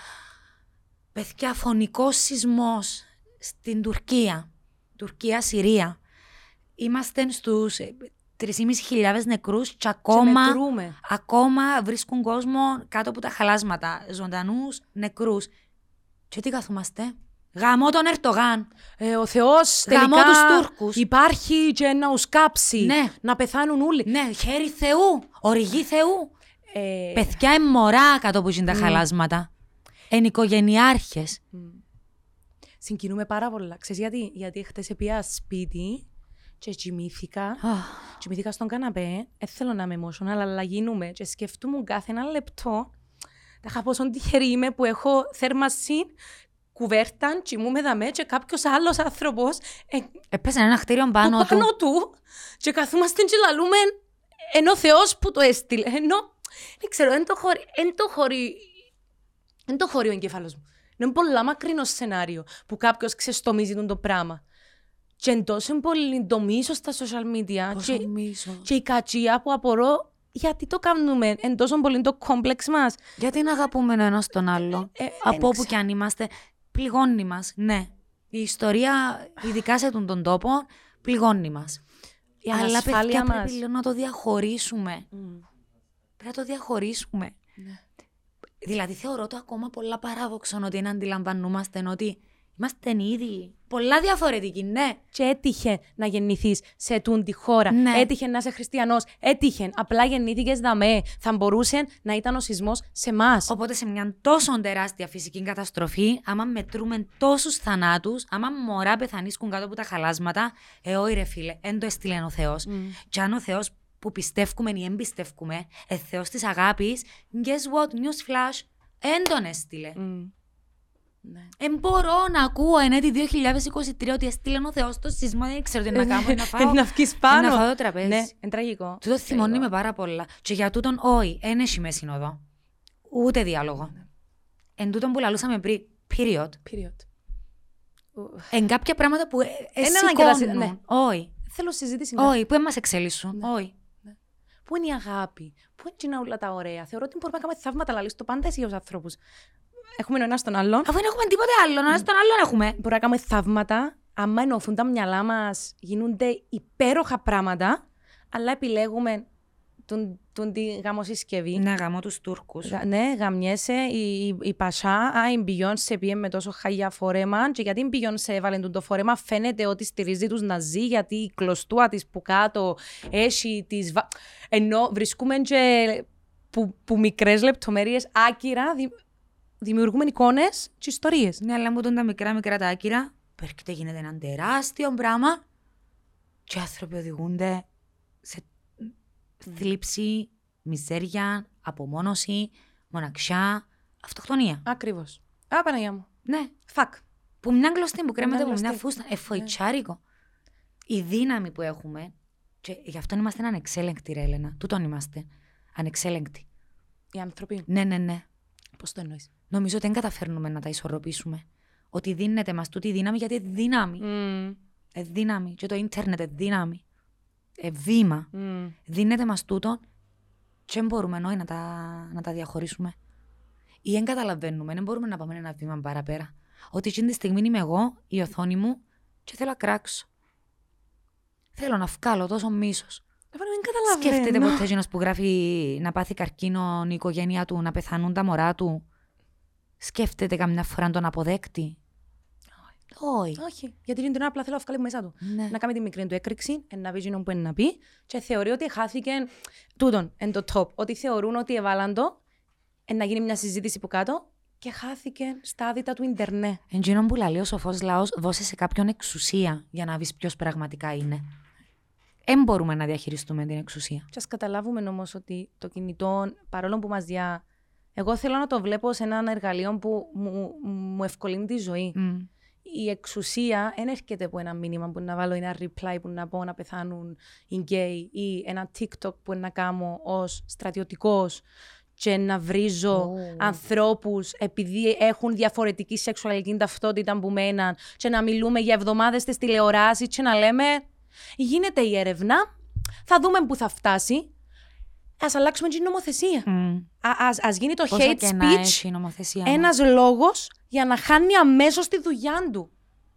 Παιδιά, φωνικός σεισμός στην Τουρκία. Τουρκία-Συρία. Είμαστε στους 3.500 νεκρούς και ακόμα, ακόμα βρίσκουν κόσμο κάτω από τα χαλάσματα. Ζωντανούς νεκρούς. Και τι καθόμαστε. Γαμώ τον Ερτογάν. Ε, ο Θεός Γαμώ τελικά τους Τούρκους. υπάρχει και να ους κάψει. Ναι. Να πεθάνουν όλοι. Ναι, χέρι Θεού. Οργή Θεού. Ε, Παιδιά είναι μωρά κάτω που είναι τα χαλάσματα. Εν οικογενειάρχες. συγκινούμε πάρα πολλά. Ξέρεις γιατί, γιατί χτες πήγα σπίτι και κοιμήθηκα. Αχ. Κοιμήθηκα στον καναπέ. Δεν θέλω να είμαι emotional, αλλά γίνουμε. Και σκεφτούμουν κάθε ένα λεπτό. Τα είχα πόσο τυχερή είμαι που έχω θέρμαση, κουβέρτα, κοιμούμαι δαμέ και κάποιος άλλος άνθρωπος ε, Έπεσε ένα κτίριο πάνω του του. πάνω του και καθούμαστε και λαλούμε ενώ ο Θεός που το έστειλε. Ενώ, δεν ξέρω, εν το χωρί, εν το χωρί, εν το χωρί ο εγκέφαλος μου. Είναι πολλά μακρινό σενάριο που κάποιος ξεστομίζει τον το πράγμα. Και εν τόσο πολύ το μίσος στα social media Πόσο και, μίσος. και η κατσία που απορώ γιατί το κάνουμε εν τόσο πολύ το κόμπλεξ μας; Γιατί να αγαπούμε ο ένας τον άλλο; Ε, ε, από δεν όπου ξέρω. κι αν είμαστε, πληγώνει μας. Ναι. Η ιστορία, ειδικά σε τον, τον τόπο, πληγώνει μας. Η Αλλά ανασφάλεια παιδιά μας. πρέπει λίγο να το διαχωρίσουμε. Μμ. Πρέπει να το διαχωρίσουμε. Ναι. Δηλαδή θεωρώ το ακόμα πολλά παράδοξο ότι είναι αντιλαμβανόμαστε ότι είμαστε ήδη πολλά διαφορετικοί, ναι. Και έτυχε να γεννηθείς σε τούν τη χώρα. Ναι. Έτυχε να είσαι χριστιανός. Έτυχε. Απλά γεννήθηκες δαμέ. Θα μπορούσε να ήταν ο σεισμός σε εμάς. Οπότε σε μια τόσο τεράστια φυσική καταστροφή, άμα μετρούμε τόσους θανάτους, άμα μωρά πεθανίσκουν κάτω από τα χαλάσματα, ε, όχι ρε φίλε, εν το έστειλε ο Θεός. Και αν ο Θεός που πιστεύουμε ή εμπιστεύουμε, ε, Θεός της αγάπης, guess what, newsflash, εν τον έστειλε. Ναι. Εν μπορώ να ακούω εν έτη 2023 ότι έστειλε ο Θεός το σεισμό, δεν ξέρω τι να κάνω, να *laughs* φάω. να βγεις πάνω. να φάω το τραπέζι. Ναι, είναι τραγικό. Τούτο θυμώνει με πάρα πολλά. Και για τούτον, όχι, δεν έχει μέση συνοδό. Ούτε διάλογο. Εν τούτον που λαλούσαμε πριν, period. Period. Εν κάποια πράγματα που ε, Εν ανάγκη να συ- εσηκώνουν. ναι. Όχι. Θέλω συζήτηση. ναι. Όχι, που δεν μας εξελίσσουν. Ναι. Όχι. Πού είναι η αγάπη, πού είναι εκείνα όλα τα ωραία; Θεωρώ ότι μπορούμε να κάνουμε θαύματα, αλλά το πάντα εσύ ω ανθρώπους. Έχουμε ο ένα τον άλλον. Αφού δεν έχουμε τίποτε άλλο, ένα στον άλλον έχουμε. Μπορούμε να κάνουμε θαύματα. Άμα ενωθούν τα μυαλά μας, γίνονται υπέροχα πράγματα, αλλά επιλέγουμε τον, τον τη γαμοσυσκευή. Ναι, γαμώ τους Τούρκους. Γα- Ναι, γαμιέσαι. Η, η, η Πασά, α, η Beyoncé πήγε με τόσο χαγιά φόρεμα και γιατί η Beyoncé έβαλε τον το φόρεμα φαίνεται ότι στηρίζει τους Ναζί γιατί η κλωστούα της που κάτω έχει τις... βα- Ενώ βρισκούμε και που, που μικρές λεπτομέρειες άκυρα δη, δημιουργούμε εικόνες και ιστορίες. Ναι, αλλά μου τον τα μικρά μικρά τα άκυρα, που έρχεται γίνεται ένα τεράστιο πράγμα και οι άνθρωποι οδηγούνται σε θλίψη, μιζέρια, απομόνωση, μοναξιά, αυτοκτονία. Ακριβώς. Α, Παναγιά μου. Ναι, Φακ. που μια γλωστή που κρέμεται Μια από μια γλωστή. φούστα, εφοητσάρικο. Η δύναμη που έχουμε, και γι' αυτό είμαστε ανεξέλεγκτοι ρε Έλενα, τούτον είμαστε, ανεξέλεγκτοι. Οι άνθρωποι. Ναι, ναι, ναι. Πώς το εννοείς; Νομίζω ότι δεν καταφέρνουμε να τα ισορροπήσουμε. Ότι δίνεται μας τούτη η δύναμη γιατί είναι δύναμη. Mm. Ε, δύναμη. Και το ίντερνετ είναι δύναμη. Ε, βήμα. Mm. Δίνεται μας τούτο και δεν μπορούμε νόη να τα, να τα διαχωρίσουμε. Ή δεν καταλαβαίνουμε, δεν μπορούμε να πάμε ένα βήμα παραπέρα. Ότι εκείνη τη στιγμή είμαι εγώ, η οθόνη μου και θέλω να κράξω. Θέλω να βγάλω τόσο μίσος. Δεν καταλαβαίνω. Σκέφτεται ποτέ εκείνος που γράφει να πάθει καρκίνο η οικογένεια του, να πεθανούν τα μωρά του. Σκέφτεται καμιά φορά να τον αποδέκτη; Όχι. Όχι, γιατί είναι τον απλά θέλω να βγάλει μέσα του. Ναι. Να κάνει τη μικρή του έκρηξη, να πει εκείνο που είναι να πει και θεωρεί ότι χάθηκε τούτον, εν το top. Ότι θεωρούν ότι εβάλαν το, εν να γίνει μια συζήτηση που κάτω και χάθηκε στα άδυτα του Ιντερνετ. Εντζήνων που λέει ο σοφός λαός, δώσε σε κάποιον εξουσία για να δεις ποιος πραγματικά είναι. Δεν μπορούμε να διαχειριστούμε την εξουσία. Και ας καταλάβουμε όμως ότι το κινητό, παρόλο που μας διά, εγώ θέλω να το βλέπω σε έναν εργαλείο που μου, μου ευκολύνει τη ζωή. Μμ. η εξουσία δεν έρχεται από ένα μήνυμα που να βάλω ένα reply που να πω να πεθάνουν οι γκέι ή ένα TikTok που να κάνω ως στρατιωτικός και να βρίζω Ω. ανθρώπους επειδή έχουν διαφορετική σεξουαλική ταυτότητα που μέναν και να μιλούμε για εβδομάδες στις τηλεοράσεις και να λέμε γίνεται η έρευνα, θα δούμε που θα φτάσει, ας αλλάξουμε την νομοθεσία. Μμ. Α, ας, ας γίνει το Πόσα hate κενά speech έχει η νομοθεσία μας. ένας λόγος για να χάνει αμέσως τη δουλειά του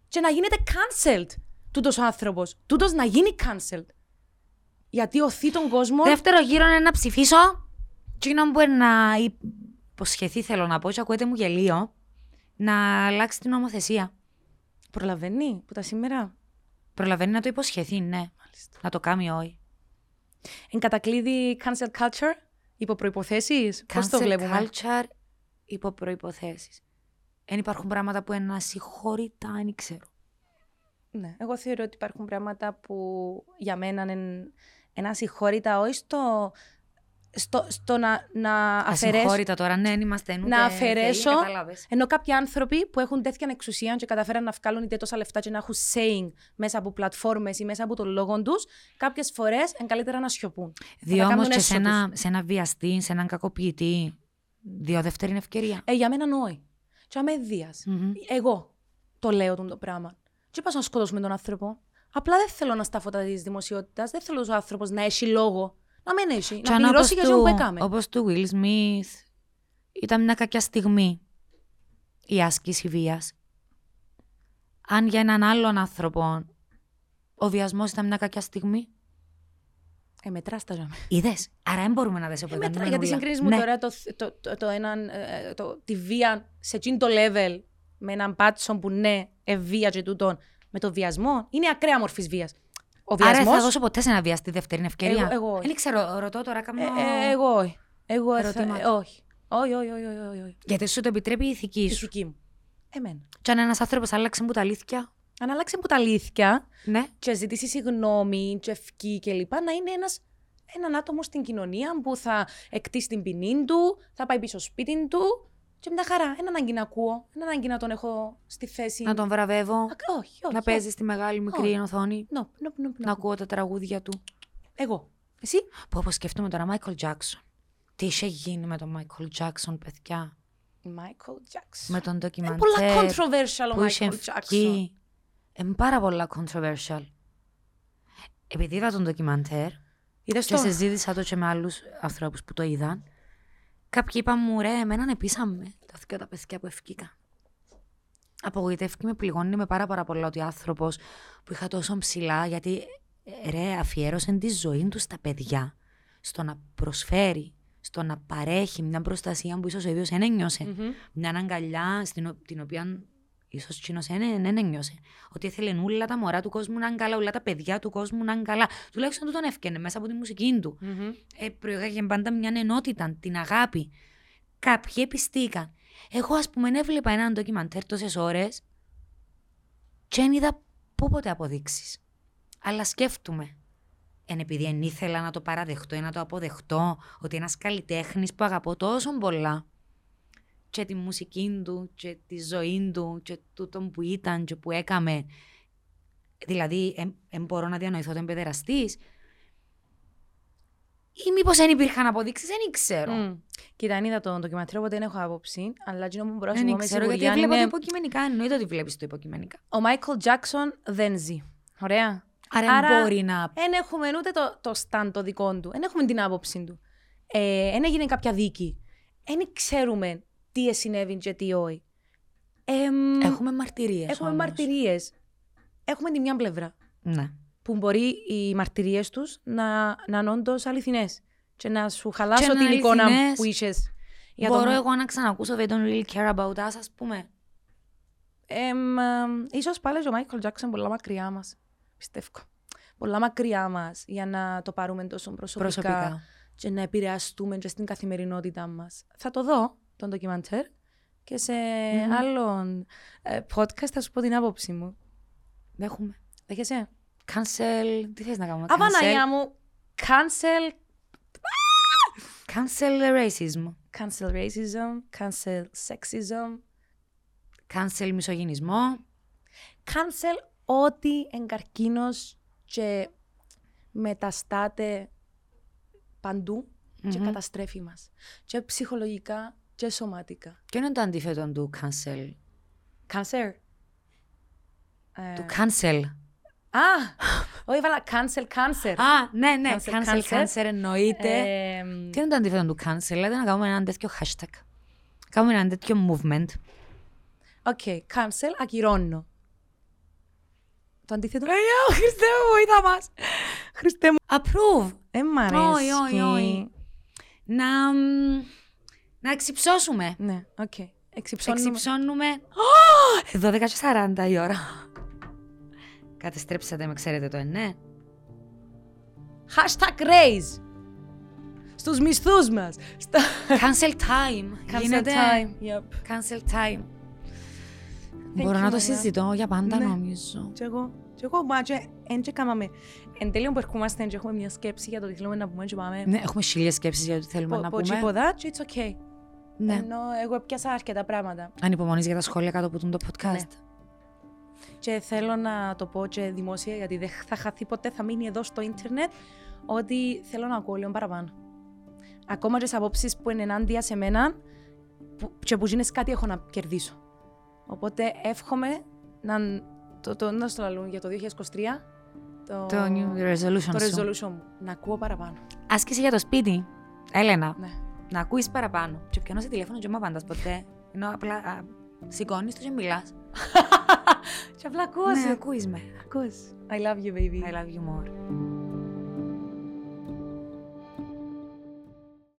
και να γίνεται cancelled τούτος ο άνθρωπος. Τούτος να γίνει cancelled. Γιατί οθεί τον κόσμο... Δεύτερο γύρο είναι να ψηφίσω. Εκείνο που είναι να υποσχεθεί, θέλω να πω, και ακούετε μου γελίο, να αλλάξει την νομοθεσία. Προλαβαίνει που τα σήμερα; Προλαβαίνει να το υποσχεθεί, ναι. Μάλιστα. Να το κάνει όχι. Εν κατακλείδη cancel culture, υπό προϋποθέσεις; Πώς το Cancel βλέπουμε; culture υπό προϋποθέσεις. Εν υπάρχουν πράγματα που είναι ασυγχώρητα, δεν ξέρω. Ναι, εγώ θεωρώ ότι υπάρχουν πράγματα που για μένα είναι ένα συγχώρητα, όχι στο, στο, στο να, να αφαιρέσω. Ασυγχώρητα τώρα, ναι, δεν είμαστε ούτε Να αφαιρέσω. θεοί, κατάλαβες. Ενώ κάποιοι άνθρωποι που έχουν τέτοια εξουσία και καταφέραν να βγάλουν είτε τόσα λεφτά και να έχουν saying μέσα από πλατφόρμες ή μέσα από τον λόγο τους, κάποιες φορές είναι καλύτερα να σιωπούν. Δύο τα όμως κάνουν και έσω σε ένα, σε ένα βιαστή, σε έναν κακοποιητή, δύο δεύτερη ευκαιρία. Ε, για μένα όχι. Και άμα δίας. Μμμ. Εγώ το λέω τον το πράγμα. Και πας να σκοτώσουμε τον άνθρωπο. Απλά δεν θέλω να στα φώτα τη δημοσιότητα. Δεν θέλω ο άνθρωπος να έχει λόγο. Να μην έχει. Και Να αν πληρώσει όπως για αυτό που του- έκαμε. Όπως του Will Smith, ήταν μια κακιά στιγμή η άσκηση βίας. Αν για έναν άλλον άνθρωπο ο βιασμός ήταν μια κακιά στιγμή, Ε, μετράς τα ζώα. είδες. Άρα δεν μπορούμε να δες Ε, από μετρά, γιατί συγκρίνεις μου ναι. τώρα το, το, το, το έναν, ε, το, τη βία σε εκείνο το level με έναν πάτσο που ναι, ε, βία και τούτον, με το βιασμό. Είναι ακραία μορφής βίας. Ο Άρα βιασμός, θα δώσω ποτέ σε ένα βιαστή δεύτερη ευκαιρία. Εγώ- εγώ όχι. Δεν ξέρω, ρωτώ τώρα κάνω... ε, ε, εγώ όχι. Εγώ θα, Ερωτήματα. ε, όχι. Όχι, όχι, όχι, όχι, όχι, όχι. Γιατί σου το επιτρέπει η ηθική Η σου. ηθική μου. Εμένα. Και αν ένας άνθρωπος άλλαξε που τα αλήθεια, Αν αλλάξει που τα αλήθεια ναι. και ζητήσει συγγνώμη, και ευκεί κλπ. να είναι ένας, έναν άτομο στην κοινωνία που θα εκτίσει την ποινή του, θα πάει πίσω σπίτι του και μια χαρά. Ένα ανάγκη να ακούω, ένα ανάγκη να τον έχω στη θέση. Να τον βραβεύω, Α, όχι, όχι. να παίζει στη μεγάλη μικρή Όχι. οθόνη, No, no, no, no. να ακούω τα τραγούδια του. Εγώ. Εσύ; Που όπως σκέφτομαι τώρα, Michael Jackson. Τι είχε γίνει με τον Michael Jackson, παιδιά; Michael Jackson. Με τον Είναι ντοκιμαντέρ πολλά controversial ο που είχε Michael Jackson. βγει. Είναι πάρα πολλά controversial. Επειδή είδα τον ντοκιμαντέρ Είδες και το. συζήτησα το και με άλλους ανθρώπους που το είδαν, κάποιοι είπαν μου, ρε, εμέναν επίσαμε τα δύο τα παιδιά που ευκήκα. Απογοητεύτηκε με πληγώνει με πάρα πάρα πολλά ότι ο άνθρωπος που είχα τόσο ψηλά, γιατί ε, ρε, αφιέρωσε τη ζωή του στα παιδιά, στο να προσφέρει, στο να παρέχει μια προστασία που ίσως ο ίδιος δεν ένιωσε. Μμμ. Μια αγκαλιά στην, ο- την οποία ίσως κοινός δεν δεν ένιωσε. Ότι ήθελε όλα τα μωρά του κόσμου να είναι καλά, όλα τα παιδιά του κόσμου να είναι καλά. Τουλάχιστον του τον έφτιανε μέσα από τη μουσική του. Μμμ. Ε, προηγάγε πάντα μια ενότητα, την αγάπη. Κάποιοι επιστήκαν. Εγώ, ας πούμε, έβλεπα έναν ντοκιμαντέρ τόσες ώρες και δεν είδα πούποτε αποδείξεις. Αλλά σκέφτομαι. Εν επειδή δεν ήθελα να το παραδεχτώ ή να το αποδεχτώ ότι ένας καλλιτέχνης που αγαπώ τόσο πολλά και τη μουσική του και τη ζωή του και τούτον που ήταν και που έκαμε δηλαδή δεν μπορώ να διανοηθώ ότι είναι παιδεραστής ή μήπως δεν υπήρχαν αποδείξεις, δεν ξέρω. Μμ. Κοίτα, αν είδα το ντοκιμαντέρ, οπότε δεν έχω άποψη. Αλλά εκείνο που μπορώ να σου Δεν πω με ξέρω γιατί σιγουριά βλέπω το είναι... υποκειμενικά. Εννοείται ότι βλέπεις το υποκειμενικά. Ο Michael Jackson δεν ζει. Ωραία. Άρα, Άρα- δεν μπορεί να... Δεν έχουμε ούτε το, το stand το δικό του. Δεν έχουμε την άποψη του. Δεν έγινε κάποια δίκη. Δεν ξέρουμε τι συνέβη και τι όχι. Εμ, Έχουμε μαρτυρίες έχουμε όμως. μαρτυρίες. Έχουμε τη μια πλευρά. Ναι. Που μπορεί οι μαρτυρίες τους να, να είναι όντως αληθινές. Και να σου χαλάσω να την είναι εικόνα αληθινές. που είχες. για Μπορώ τον- εγώ να ξανακούσω They don't really care about us, ας πούμε. Εμ, εμ, ίσως πάλι και ο Μάικλ Τζάκσον πολλά μακριά μας. Πιστεύω. Πολλά μακριά μας για να το πάρουμε τόσο προσωπικά, Προσωπικά. και να επηρεαστούμε και στην καθημερινότητά μας. Θα το δω, τον ντοκιμαντέρ, και σε Μμμ. άλλον ε, podcast θα σου πω την άποψη μου. Δέχομαι. Δέχεσαι; Cancel... Τι θες να κάνουμε, Αβαναία μου, cancel, Cancel racism. cancel racism, cancel sexism, Cancel μισογυνισμό. cancel ό,τι εγκαρκίνος και μεταστάται παντού και Μμμ. καταστρέφει μας. Και ψυχολογικά και σωματικά. Ποιο είναι το αντίθετο του cancel; Cancer. Ε, Του cancel. Α! Όχι, βάλα cancel, cancer. Α, ναι, ναι. Cancel, Cancel, cancel. cancel εννοείται. Ε, Τι είναι το αντίθετο του cancel; Λέτε να κάνουμε ένα τέτοιο hashtag. Κάνουμε ένα τέτοιο movement. OK, cancel, ακυρώνω. Το αντίθετο. Αγιά, Χριστέ μου, βοήθα μας. Χριστέ μου. Approve. Ε, μ' αρέσει. Όχι, όχι, όχι. Να, μ, να εξυψώσουμε. Ναι, οκ. Εξυψώνουμε. Εξυψώνουμε. 12 και 40 η ώρα. Κατεστρέψατε με, ξέρετε το, ε, ναι. Hashtag raise. Στους μισθούς μας. Στα... Cancel time. Cancel Γίνεται. time. Yep. Cancel time. Thank Μπορώ you, να το Μαρία. συζητώ για πάντα, Ναι. νομίζω. Και εγώ. Και εγώ, μα και εν και κάμαμε. Εν τέλειο που ερχόμαστε και έχουμε μια σκέψη για το τι θέλουμε να πούμε και πάμε. Ναι, έχουμε χίλιες σκέψεις για ό,τι θέλουμε να πω πούμε. τίποτα και it's okay. Ναι. Ενώ εγώ πιάσα αρκετά πράγματα. Ανυπομονείς για τα σχόλια κάτω από το podcast. Ναι. Και θέλω να το πω και δημόσια γιατί δεν θα χαθεί ποτέ, θα μείνει εδώ στο ίντερνετ ότι θέλω να ακούω λίγο παραπάνω. Ακόμα και σε απόψεις που είναι ενάντια σε μένα που, και που γίνεις κάτι έχω να κερδίσω. Οπότε εύχομαι να το, το, να στο λαλούν για το 2023 το, Το new resolution το σου. resolution μου. Να ακούω παραπάνω. Άσκηση για το σπίτι. Έλενα, Ναι. Να ακούεις παραπάνω. Και πιάνω σε τηλέφωνο και μου απαντάς ποτέ. Ενώ απλά α, σηκώνεις το και μιλάς. *laughs* Και απλά ακούω Ναι, σε. ακούεις με. Ακούς. I love you baby. I love you more.